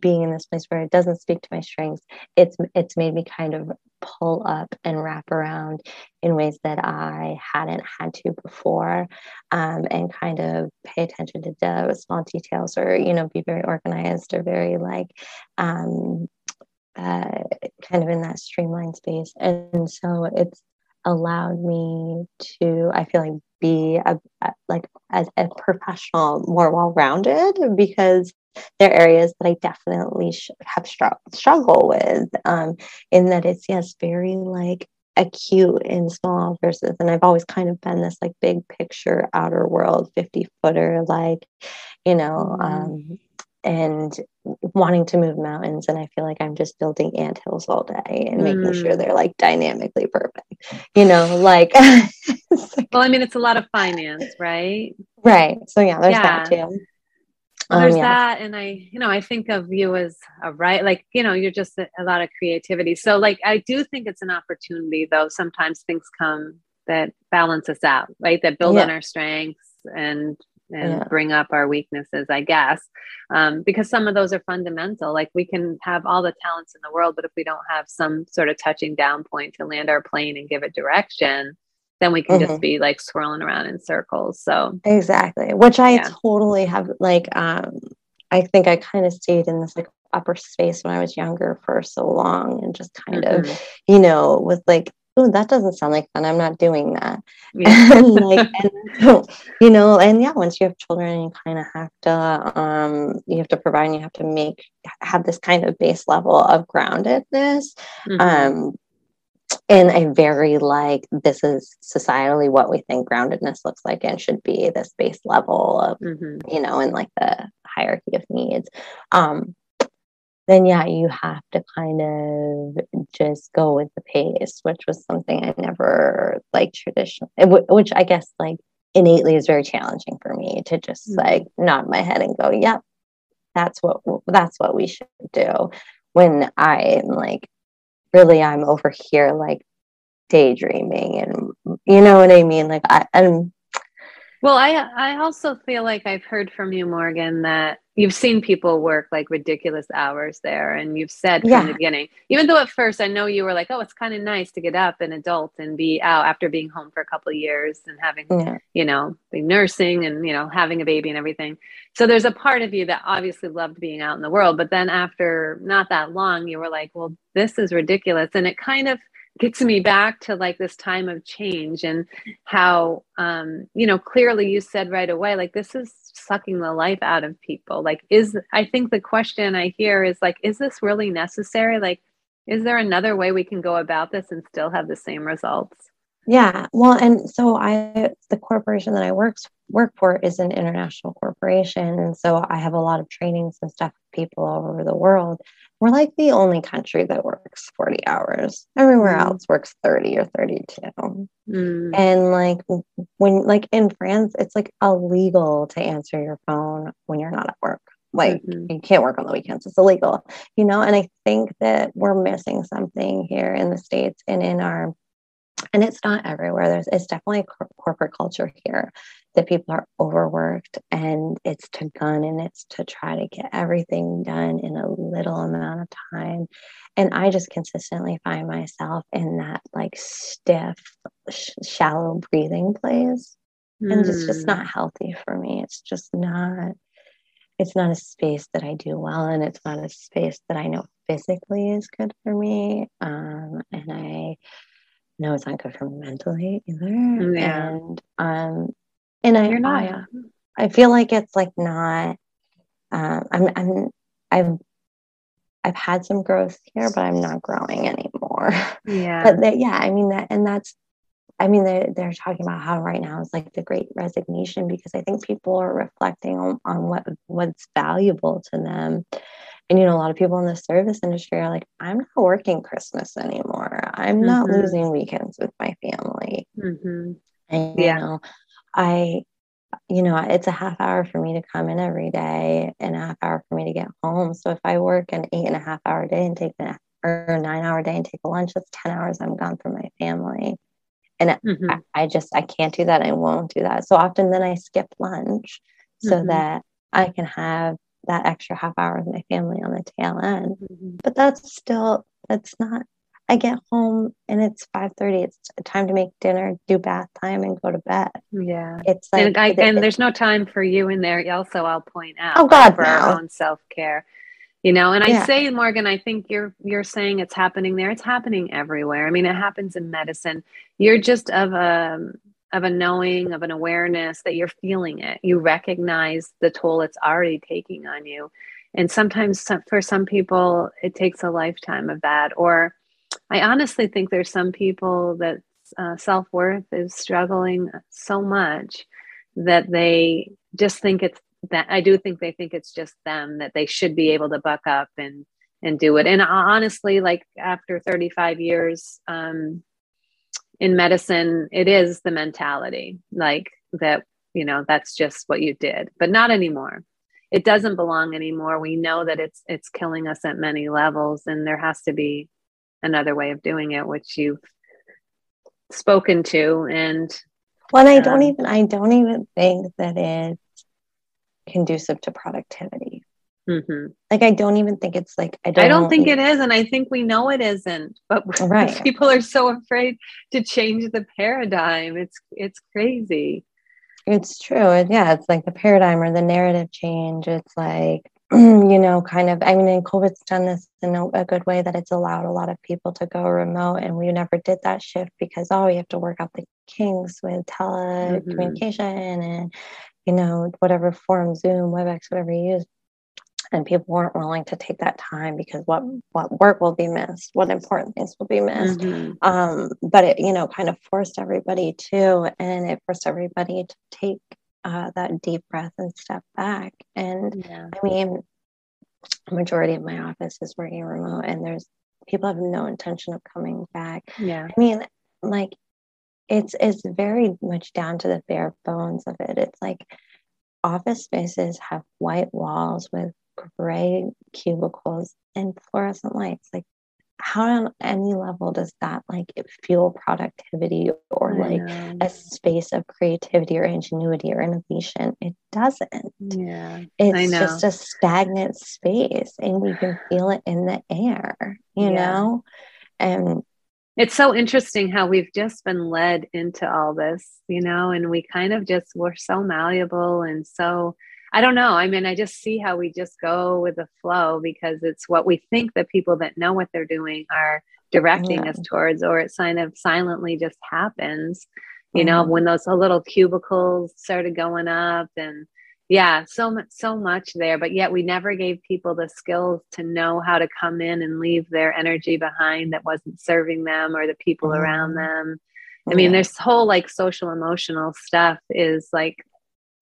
being in this place where it doesn't speak to my strengths it's it's made me kind of pull up and wrap around in ways that i hadn't had to before um, and kind of pay attention to the small details or you know be very organized or very like um, uh, kind of in that streamlined space. And so it's allowed me to i feel like be a, a like as a professional more well-rounded because there are areas that I definitely sh- have str- struggle with. Um, in that it's yes, very like acute and small versus, and I've always kind of been this like big picture outer world, fifty footer, like you know. Mm-hmm. Um, and wanting to move mountains and i feel like i'm just building ant hills all day and making mm. sure they're like dynamically perfect you know (laughs) like well i mean it's a lot of finance right right so yeah there's yeah. that too well, there's um, yeah. that and i you know i think of you as a right like you know you're just a, a, lot of creativity so like i do think it's an opportunity though sometimes things come that balance us out right that build yeah. on our strengths and and yeah. bring up our weaknesses i guess um, because some of those are fundamental like we can have all the talents in the world but if we don't have some sort of touching down point to land our plane and give it direction then we can mm-hmm. just be like swirling around in circles. So exactly, which I yeah. totally have like um I think I kind of stayed in this like upper space when I was younger for so long and just kind mm-hmm. of, you know, with like, oh, that doesn't sound like fun. I'm not doing that. (laughs) Yeah. and like, (laughs) and, (laughs) you know, and yeah, once you have children, you kind of have to, um, you have to provide and you have to make, have this kind of base level of groundedness. Mm-hmm. Um, in a very like this is societally what we think groundedness looks like and should be this base level of mm-hmm. you know in like the hierarchy of needs um then yeah you have to kind of just go with the pace which was something i never like traditionally which i guess like innately is very challenging for me to just mm-hmm. like nod my head and go yep that's what that's what we should do when i am like really I'm over here like daydreaming and you know what I mean? Like I am well, I I also feel like I've heard from you, Morgan, that you've seen people work like ridiculous hours there, and you've said from yeah. the beginning, even though at first I know you were like, "Oh, it's kind of nice to get up and adult and be out after being home for a couple of years and having, yeah. you know, nursing and you know having a baby and everything." So there's a part of you that obviously loved being out in the world, but then after not that long, you were like, "Well, this is ridiculous," and it kind of gets me back to like this time of change and how um you know clearly you said right away like this is sucking the life out of people. Like is i think the question i hear is like is this really necessary? Like is there another way we can go about this and still have the same results yeah well and so i the corporation that i work work for is an international corporation and so i have a lot of trainings and stuff with people all over the world we're like the only country that works 40 hours everywhere mm. else works 30 or 32 mm. and like when like in france it's like illegal to answer your phone when you're not at work like mm-hmm. you can't work on the weekends it's illegal you know and i think that we're missing something here in the states and in our and it's not everywhere. There's it's definitely a cor- corporate culture here that people are overworked and it's to gun and it's to try to get everything done in a little amount of time. And i just consistently find myself in that like stiff sh- shallow breathing place. Mm. and it's just not hmm. healthy for me. It's just not it's not a space that i do well and it's not a space that i know physically is good for me. Um, and i know it's not good for me mentally either yeah. and um and I, You're not. I, I feel like it's like not. Um, I'm, I'm, I've, I've had some growth here, but I'm not growing anymore. Yeah. but they, yeah, I mean that, and that's, I mean, they're, they're talking about how right now is like the great resignation because I think people are reflecting on, on what what's valuable to them. And, you know, a lot of people in the service industry are like, I'm not working Christmas anymore. I'm mm-hmm. not losing weekends with my family. Mm-hmm. And, yeah. you know, I, you know, it's a half hour for me to come in every day and a half hour for me to get home. So if I work an eight and a half hour day and take an or nine hour day and take a lunch, that's 10 hours I'm gone from my family. And mm-hmm. I, I, just, I can't do that. I won't do that. So often then I skip lunch so mm-hmm. that I can have that extra half hour with my family on the tail end. Mm-hmm. But that's still, that's not I get home and it's 5:30. It's time to make dinner, do bath time, and go to bed. Yeah, it's like and, I, it, and there's no time for you in there. Also, I'll point out. Oh God, for no. our own self care. You know, and yeah. I say, Morgan, I think you're you're saying it's happening there. It's happening everywhere. I mean, it happens in medicine. You're just of a of a knowing, of an awareness that you're feeling it. You recognize the toll it's already taking on you. And sometimes for some people, it takes a lifetime of that. Or I honestly think there's some people that uh, self worth is struggling so much that they just think it's that I do think they think it's just them that they should be able to buck up and and do it. And honestly, like after 35 years um, in medicine, it is the mentality like that. You know, that's just what you did, but not anymore. It doesn't belong anymore. We know that it's it's killing us at many levels, and there has to be another way of doing it, which you've spoken to. And well, I don't um, even I don't even think that it's conducive to productivity. Mm-hmm. Like I don't even think it's like I don't. I don't think it is, and I think we know it isn't. But (laughs) right. people are so afraid to change the paradigm. It's it's crazy. It's true. Yeah, it's like the paradigm or the narrative change. It's like (clears throat) you know, kind of, I mean, and COVID's done this in a, a, good way that it's allowed a lot of people to go remote. And we never did that shift because, oh, you have to work out the kinks with telecommunication mm-hmm. and, you know, whatever form, Zoom, WebEx, whatever you use. And people weren't willing to take that time because what what work will be missed, what important things will be missed. Mm-hmm. Um, but it, you know, kind of forced everybody to, and it forced everybody to take uh, that deep breath and step back. And yeah. I mean, majority of my office is working remote, and there's people have no intention of coming back. Yeah, I mean, like it's it's very much down to the bare bones of it. It's like office spaces have white walls with gray cubicles and fluorescent lights. Like how on any level does that like fuel productivity or like a space of creativity or ingenuity or innovation? It doesn't. Yeah it's just a stagnant space and we can feel it in the air you yeah. know? And it's so interesting how we've just been led into all this you know and we kind of just we're so malleable and so I don't know. I mean, I just see how we just go with the flow because it's what we think the people that know what they're doing are directing yeah. us towards, or it kind of silently just happens. You mm-hmm. know, when those little cubicles started going up and yeah so much so much there but yet we never gave people the skills to know how to come in and leave their energy behind that wasn't serving them or the people mm-hmm. around them i mean this whole like social emotional stuff is like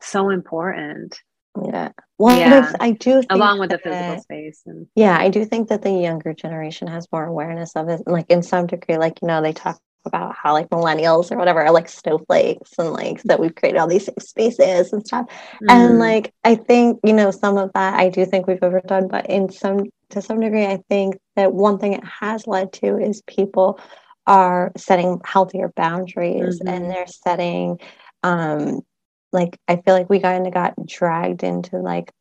so important yeah well yeah. i do along with that, the physical space and yeah i do think that the younger generation has more awareness of it like in some degree like you know they talk about how like millennials or whatever are like snowflakes and like that we've created all these safe spaces and stuff. Mm. And like I think, you know, some of that I do think we've overdone, but in some to some degree, I think that one thing it has led to is people are setting healthier boundaries mm-hmm. and they're setting um like I feel like we kind of got dragged into like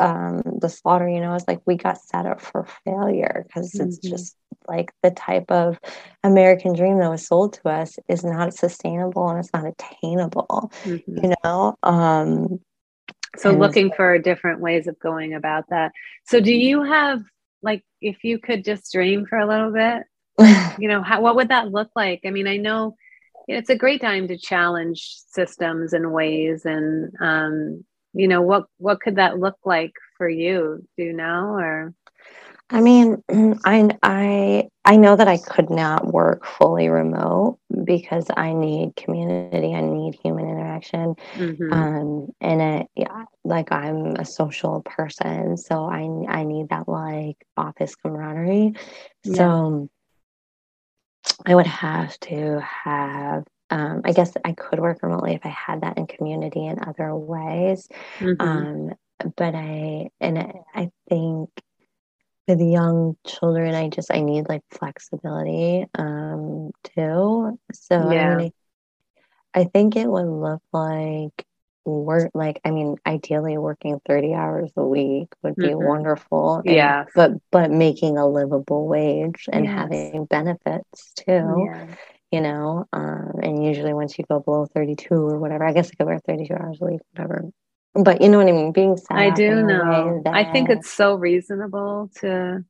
um, the slaughter, you know, it's like we got set up for failure because mm-hmm. it's just like the type of American dream that was sold to us is not sustainable and it's not attainable, mm-hmm. you know. Um, so looking for different ways of going about that. So do you have like if you could just dream for a little bit, (laughs) you know, how what would that look like? I mean, I know it's a great time to challenge systems and ways and um, you know what what could that look like for you do you know or i mean (clears throat) i i i know that i could not work fully remote because i need community i need human interaction mm-hmm. um and it yeah like i'm a social person so i i need that like office camaraderie yeah. so i would have to have um, I guess I could work remotely if I had that in community in other ways. Mm-hmm. Um, but I, and I, I think with young children, I just, I need like flexibility um, too. So yeah. I, mean, I, I think it would look like work like i mean ideally working 30 hours a week would be mm-hmm. wonderful yeah but but making a livable wage and yes. having benefits too yeah you know um, and usually once you go below 32 or whatever i guess i could work 32 hours a week whatever but you know what i mean being sad i do know that, i think it's so reasonable to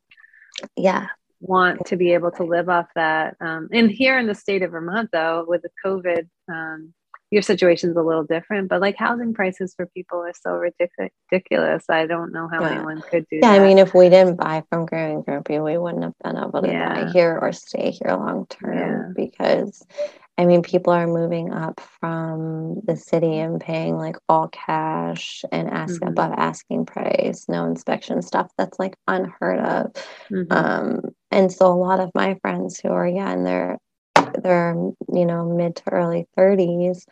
yeah want to be able to live off that um, and here in the state of vermont though with the covid um, your situation's a little different, but like housing prices for people are so ridic- ridiculous. I don't know how yeah. anyone could do yeah, that. I mean, if we didn't buy from Gary and Grumpy, we wouldn't have been able to yeah. buy here or stay here long term yeah. because I mean, people are moving up from the city and paying like all cash and ask mm-hmm. above asking price, no inspection stuff. That's like unheard of. Mm-hmm. Um, and so a lot of my friends who are, yeah, in their their you know mid to early 30s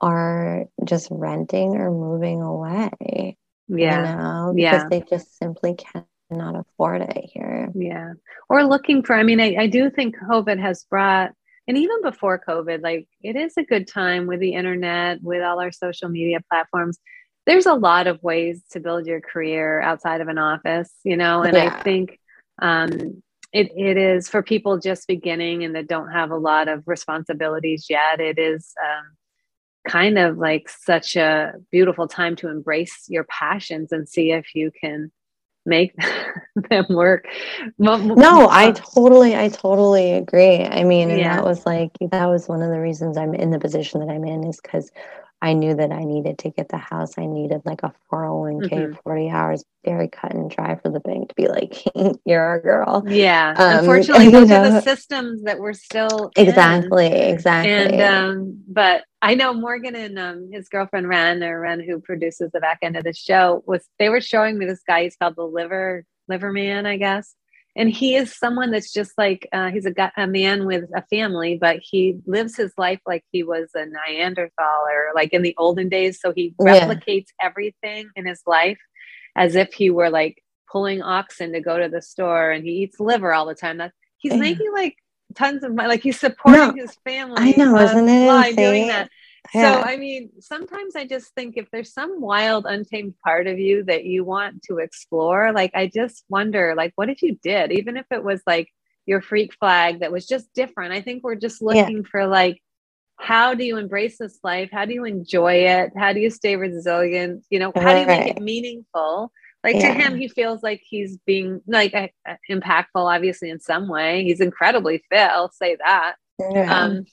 are just renting or moving away yeah you know because yeah. they just simply cannot afford it here yeah or looking for i mean I, I do think covid has brought and even before covid like it is a good time with the internet with all our social media platforms there's a lot of ways to build your career outside of an office you know and yeah. i think um, it, it is for people just beginning and that don't have a lot of responsibilities yet. It is um, kind of like such a beautiful time to embrace your passions and see if you can make (laughs) them work. No i totally i totally agree. I mean yeah. that was like that was one of the reasons i'm in the position that i'm in is because I knew that I needed to get the house. I needed like a 401k, mm-hmm. 40 hours, very cut and dry for the bank to be like, (laughs) you're our girl. Yeah. Um, Unfortunately, (laughs) those know. are the systems that we're still Exactly. In. Exactly. And, um, but I know Morgan and um, his girlfriend Ren, or Ren, who produces the back end of the show, was they were showing me this guy. He's called the Liver Liver Man, I guess and he is someone that's just like uh, he's a, a man with a family but he lives his life like he was a neanderthal or like in the olden days so he replicates yeah. everything in his life as if he were like pulling oxen to go to the store and he eats liver all the time that he's yeah. making like tons of money like he's supporting no, his family i know isn't it doing that yeah. So, I mean, sometimes I just think if there's some wild, untamed part of you that you want to explore, like, I just wonder, like, what if you did, even if it was like your freak flag that was just different? I think we're just looking yeah. for like how do you embrace this life? How do you enjoy it? How do you stay resilient? You know, how do you make it meaningful? Like yeah. to him, he feels like he's being like uh, impactful, obviously in some way. He's incredibly fit. I'll say that. Yeah. Um,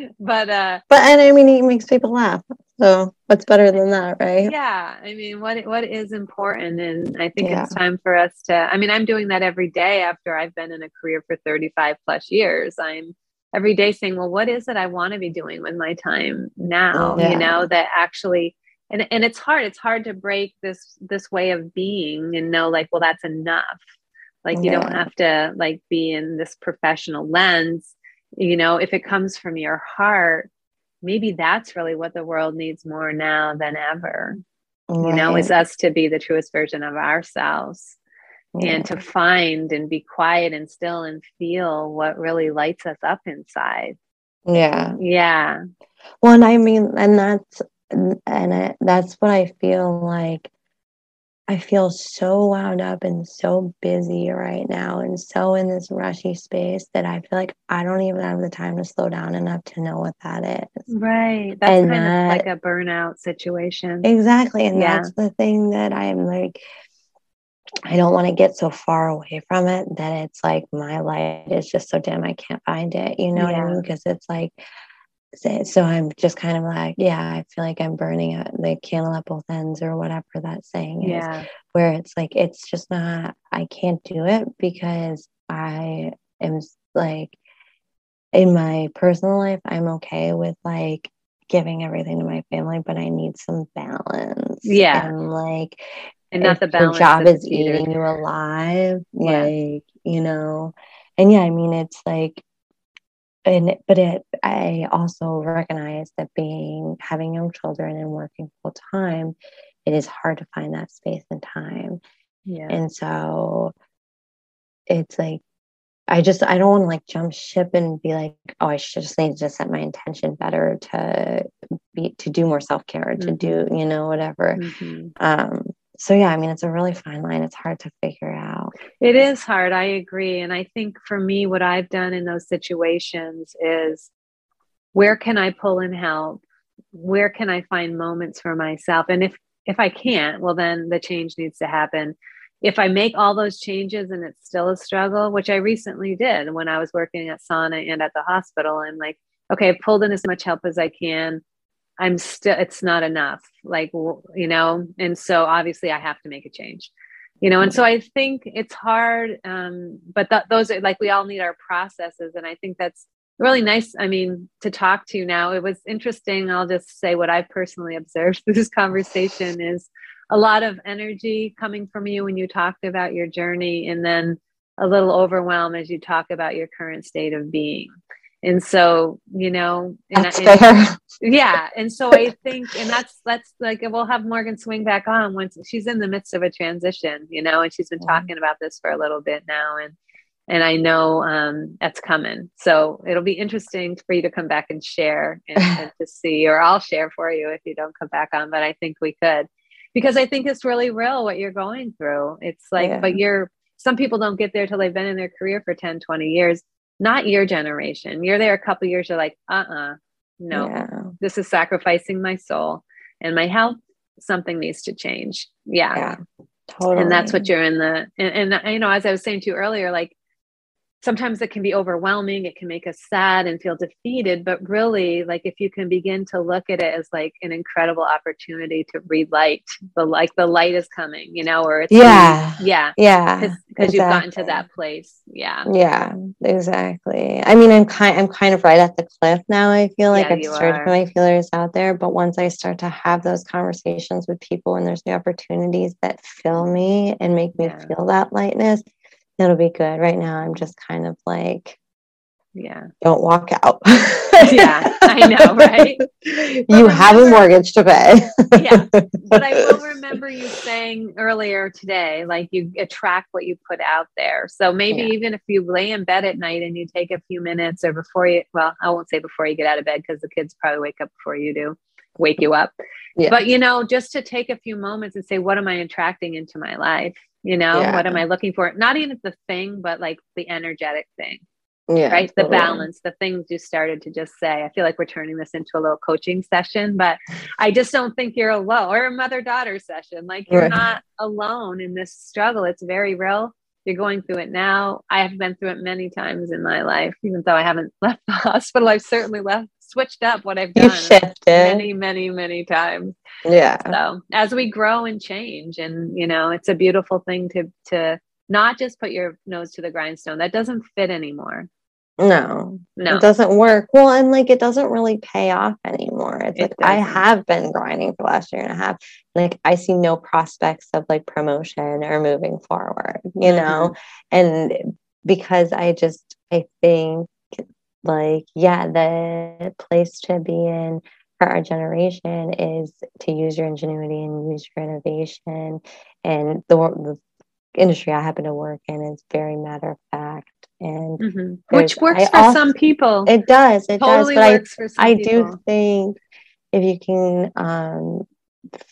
(laughs) but uh, but and I mean, it makes people laugh. So what's better than that, right? Yeah, I mean, what what is important, and I think yeah. it's time for us to. I mean, I'm doing that every day after I've been in a career for 35 plus years. I'm every day saying, well, what is it I want to be doing with my time now? Yeah. You know, that actually and and it's hard. It's hard to break this this way of being and know like, well, that's enough. Like you yeah. don't have to like be in this professional lens. You know, if it comes from your heart, maybe that's really what the world needs more now than ever. Right. You know, is us to be the truest version of ourselves yeah. and to find and be quiet and still and feel what really lights us up inside. Yeah. Yeah. Well, and I mean, and that's, and I, that's what I feel like. I feel so wound up and so busy right now and so in this rushy space that I feel like I don't even have the time to slow down enough to know what that is. Right. That's and kind that, of like a burnout situation. Exactly. And yeah. that's the thing that I'm like, I don't want to get so far away from it that it's like my light is just so dim I can't find it. You know yeah. what I mean? Because it's like, so I'm just kind of like, yeah, I feel like I'm burning out the candle at both ends or whatever that saying is. Yeah. Where it's like, it's just not, I can't do it because I am like, in my personal life, I'm okay with like giving everything to my family, but I need some balance. Yeah. And like, and not the balance. Your job is eating you alive, yeah. like you know, and yeah, I mean it's like, and but it, I also recognize that being having young children and working full time, it is hard to find that space and time, yeah, and so it's like I just I don't want to like jump ship and be like, oh, I should just need to set my intention better to be to do more self care, mm-hmm. to do you know whatever. Mm-hmm. Um, so yeah i mean it's a really fine line. It's hard to figure out. It is hard. I agree. And i think for me what i've done in those situations is where can i pull in help? Where can i find moments for myself? And if if i can't well then the change needs to happen. If i make all those changes and it's still a struggle which i recently did when i was working at sana and at the hospital i'm like okay i've pulled in as much help as i can I'm still, it's not enough. Like, you know, and so obviously I have to make a change, you know, and so I think it's hard. Um, but th- those are like, we all need our processes. And I think that's really nice. I mean, to talk to you now, it was interesting. I'll just say what I personally observed (laughs) through this conversation is a lot of energy coming from you when you talked about your journey and then a little overwhelm as you talk about your current state of being and so you know and, and, yeah and so i (laughs) think and that's that's like we'll have morgan swing back on once she's in the midst of a transition you know and she's been talking about this for a little bit now and and i know um, that's coming. So it'll be interesting for you to come back and share and, (laughs) and to see or i'll share for you if you don't come back on but i think we could. Because i think it's really real what you're going through. It's like yeah. but you're some people don't get there till they've been in their career for 10 20 years not your generation. You're there a couple years, you're like, uh uh-uh, uh no, yeah. this is sacrificing my soul and my health. Something needs to change. Yeah. yeah totally. And that's what you're in the, and, and, you know, as I was saying to you earlier, like sometimes it can be overwhelming it can make us sad and feel defeated but really like if you can begin to look at it as like an incredible opportunity to relight the like the light is coming you know or it's yeah. really, yeah. Yeah because exactly. you've gotten to that place. Yeah. Yeah exactly. I mean i'm kind i'm kind of right at the cliff now i feel like yeah, i've started to put my feelers out there but once i start to have those conversations with people and there's new opportunities that fill me and make me yeah. feel that lightness it'll be good. Right now, I'm just kind of like, yeah, don't walk out. (laughs) yeah, I know, (laughs) right? you remember, have a mortgage to pay. yeah, (laughs) but I will remember you saying earlier today, like you attract what you put out there. So maybe yeah. even if you lay in bed at night and you take a few minutes, or before you, well, I won't say before you get out of bed because the kids probably wake up before you do, wake you up. Yeah. But you know, just to take a few moments and say, what am I attracting into my life? You know, yeah. what am I looking for? Not even the thing, but like the energetic thing. yeah, right? Totally. The balance, the things you started to just say. I feel like we're turning this into a little coaching session, but I just don't think you're alone or a mother daughter session. Like you're right. not alone in this struggle. It's very real. You're going through it now. I have been through it many times in my life, even though I haven't (laughs) left the hospital. I've certainly left, switched up what I've done many, many, many times. Yeah. So as we grow and change, and you know, it's a beautiful thing to to not just put your nose to the grindstone. That doesn't fit anymore. No, no, it doesn't work. Well, and like it doesn't really pay off anymore. It's it like doesn't. I have been grinding for the last year and a half. Like I see no prospects of like promotion or moving forward, you mm-hmm. know? And because I just, I think like, yeah, the place to be in for our generation is to use your ingenuity and use your innovation. And the, the industry I happen to work in is very matter of fact and mm-hmm. which works I for also, some people it does it totally does but works I, I do think if you can um,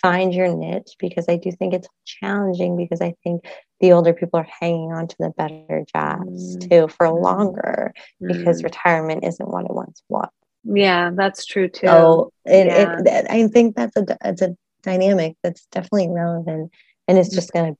find your niche because I do think it's challenging because I think the older people are hanging on to the better jobs mm-hmm. too for longer mm-hmm. because retirement isn't what it once was. Yeah, that's true too. So it, yeah. it, I think that's a, it's a dynamic that's definitely relevant and it's just going to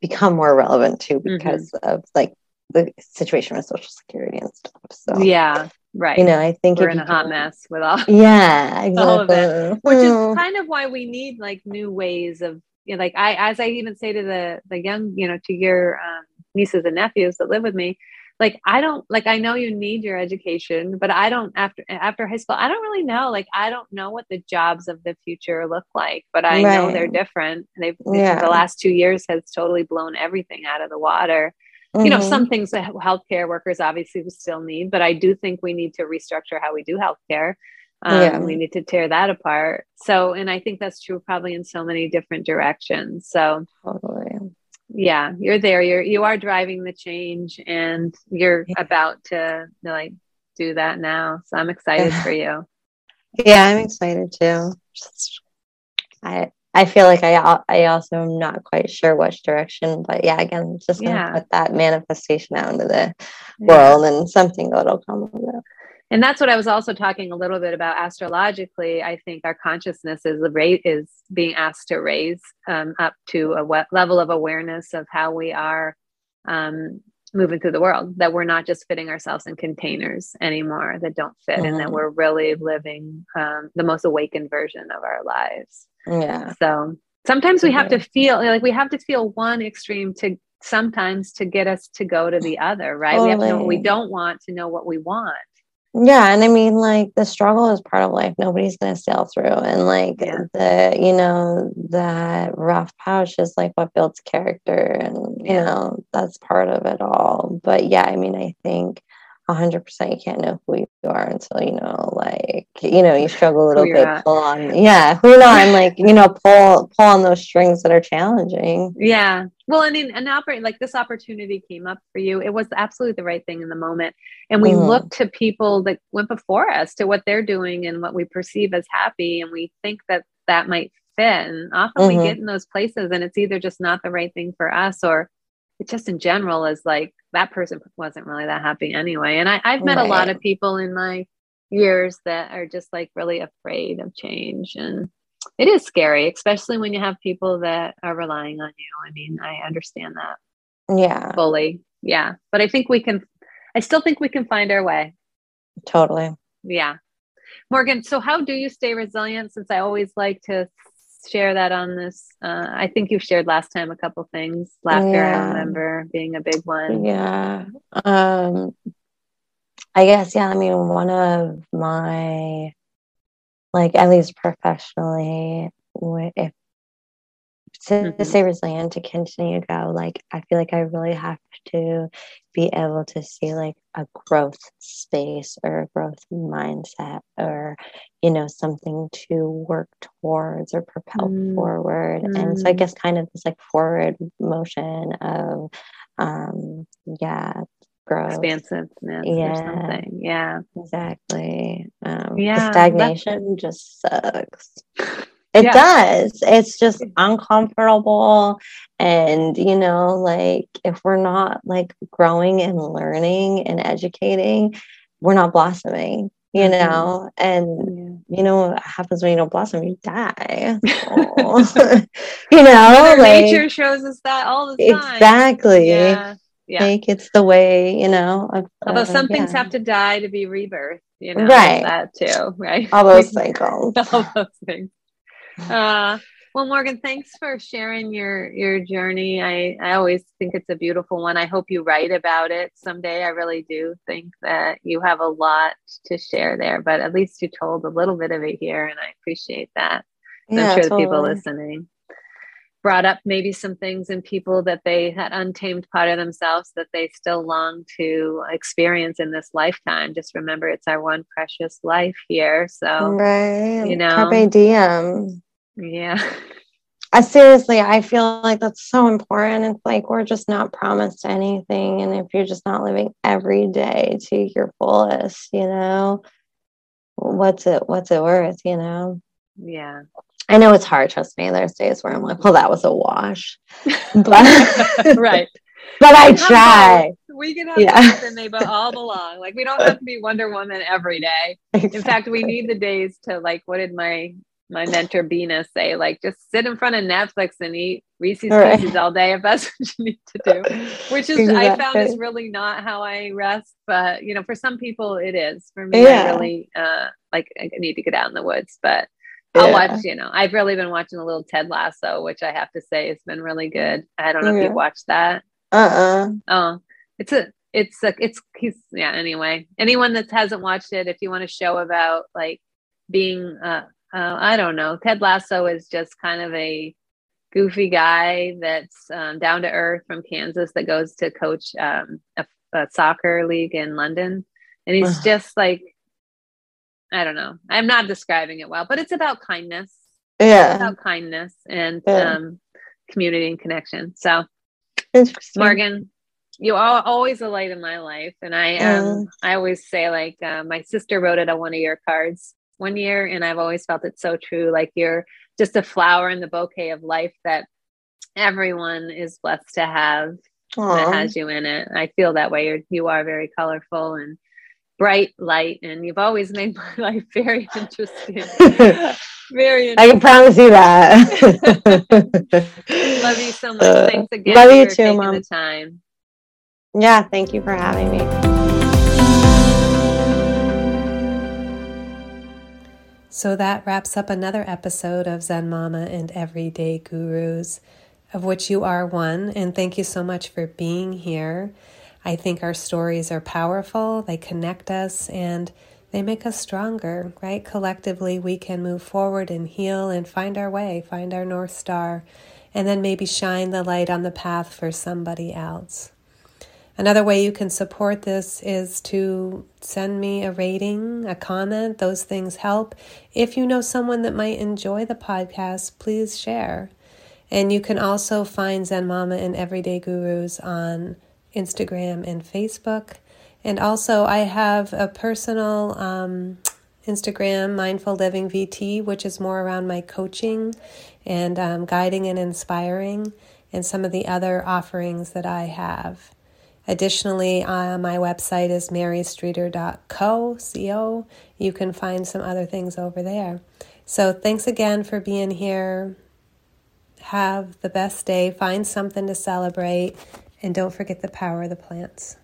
become more relevant too mm-hmm. because of like the situation with social security and stuff. So yeah, right. You know, I think we're in a hot mess with all yeah, exactly. (laughs) all of it, which is (laughs) kind of why we need like new ways of you know, like I as I even say to the the young you know to your um, nieces and nephews that live with me. Like I don't like I know you need your education, but I don't after after high school I don't really know. Like I don't know what the jobs of the future look like, but I right. know they're different. They've yeah. the last two years has totally blown everything out of the water Mm-hmm. You know, some mm-hmm. things that healthcare workers obviously still need, but I do think we need to restructure how we do healthcare. Um, yeah. We need to tear that apart. So, and I think that's true probably in so many different directions. So, totally. yeah, you're there. You're you are driving the change, and you're yeah. about to like do that now. So, I'm excited for you. Yeah, I'm excited too. I I feel like I I also am not quite sure which direction, but yeah, again, just gonna yeah. put that manifestation out into the yeah. world, and something good will come of it. And that's what I was also talking a little bit about astrologically. I think our consciousness is rate is being asked to raise um, up to a level of awareness of how we are um, moving through the world. That we're not just fitting ourselves in containers anymore that don't fit, mm-hmm. and that mm-hmm. we're really living um, the most awakened version of our lives. Yeah. So sometimes we have to feel like we have to feel one extreme to sometimes to get us to go to the other, right? We have to know what we don't want to know what we want. Yeah, and I mean, like the struggle is part of life. Nobody's gonna sail through, and like yeah. the you know that rough patch is like what builds character, and you yeah. know that's part of it all. But yeah, I mean, I think 100% you can't know who you are until you know like you know you struggle a little bit at. pull on yeah who on like you know (laughs) pull pull on those strings that are challenging yeah well i mean an operate like this opportunity came up for you it was absolutely the right thing in the moment and we mm. look to people that went before us to what they're doing and what we perceive as happy and we think that that might fit and often mm-hmm. we get in those places and it's either just not the right thing for us or it just in general is like that person wasn't really that happy anyway. And I, I've met right. a lot of people in my years that are just like really afraid of change. And it is scary, especially when you have people that are relying on you. I mean, I understand that. Yeah. Fully. Yeah. But I think we can, I still think we can find our way. Totally. Yeah. Morgan, so how do you stay resilient? Since I always like to share that on this. Uh, I think you've shared last time a couple things. Laughter, yeah. I remember being a big one. Yeah. Um, I guess, yeah, I mean, one of my, like, at least professionally, if to mm-hmm. stay resilient to continue to go like i feel like i really have to be able to see like a growth space or a growth mindset or you know something to work towards or propel mm. forward mm. and so i mm. guess kind of this like forward motion of um yeah growth expansiveness yeah. or something yeah exactly um yeah stagnation just sucks It yeah. does. It's just uncomfortable. And, you know, like if we're not like growing and learning and educating, we're not blossoming, you mm-hmm. know? And, yeah. you know, what happens when you don't blossom? You die. (laughs) (laughs) you know, like, nature shows us that all the time. Exactly. Yeah. Yeah. Like it's the way, you know. Of, Although some uh, things have to die to be rebirth, you know, right? That too, right? All those (laughs) cycles. all those things. Uh, well, Morgan, thanks for sharing your your journey. I I always think it's a beautiful one. I hope you write about it someday. I really do think that you have a lot to share there, but at least you told a little bit of it here, and I appreciate that. Yeah, I'm sure totally. the people listening brought up maybe some things in people that they had untamed part of themselves that they still long to experience in this lifetime. Just remember, it's our one precious life here. So, right, you know, carpe diem. Yeah. I seriously, I feel like that's so important. It's like we're just not promised anything. And if you're just not living every day to your fullest, you know, what's it what's it worth, you know? Yeah. I know it's hard, trust me. There's days where I'm like, well, that was a wash. (laughs) But right. (laughs) But I try. We can have yeah. and they all belong. Like we don't have to be Wonder Woman every day. Exactly. In fact, we need the days to like what did my my mentor Bina say, like just sit in front of Netflix and eat Reese's right. Pieces all day if that's (laughs) what you need to do. Which is exactly. I found is really not how I rest, but you know, for some people it is. For me, yeah. I really uh like I need to get out in the woods, but I'll watch, you know, I've really been watching a little Ted Lasso, which I have to say has been really good. I don't know yeah. if you've watched that. Uh-uh. Oh, it's a it's a it's he's yeah, anyway. Anyone that hasn't watched it, if you want a show about like being uh uh, I don't know. Ted Lasso is just kind of a goofy guy that's um, down to earth from Kansas that goes to coach um, a, a, soccer league in London. And he's just like, I don't know. I'm not describing it well, but it's about kindness. Yeah. It's about kindness and yeah. um, community and connection. So, Morgan, you are always a light in my life. And I um, I always say, like, uh, my sister wrote it on one of your cards one year and i've always felt it so true like you're just a flower in the bouquet of life that everyone is blessed to have Aww. that has you in it. I feel that way. You're you are very colorful and bright light and you've always made (laughs) my life very interesting. (laughs) Very interesting. i can promise you that. (laughs) Love you so much. Uh, thanks again love you too mom. time. Yeah thank you for having me So that wraps up another episode of Zen Mama and Everyday Gurus, of which you are one. And thank you so much for being here. I think our stories are powerful, they connect us, and they make us stronger, right? Collectively, we can move forward and heal and find our way, find our North Star, and then maybe shine the light on the path for somebody else. Another way you can support this is to send me a rating, a comment. Those things help. If you know someone that might enjoy the podcast, please share. And you can also find Zen Mama and Everyday Gurus on Instagram and Facebook. And also, I have a personal um, Instagram, Mindful Living VT, which is more around my coaching and um, guiding and inspiring, and some of the other offerings that I have. Additionally, uh, my website is marystreeter.co. Co. You can find some other things over there. So, thanks again for being here. Have the best day. Find something to celebrate. And don't forget the power of the plants.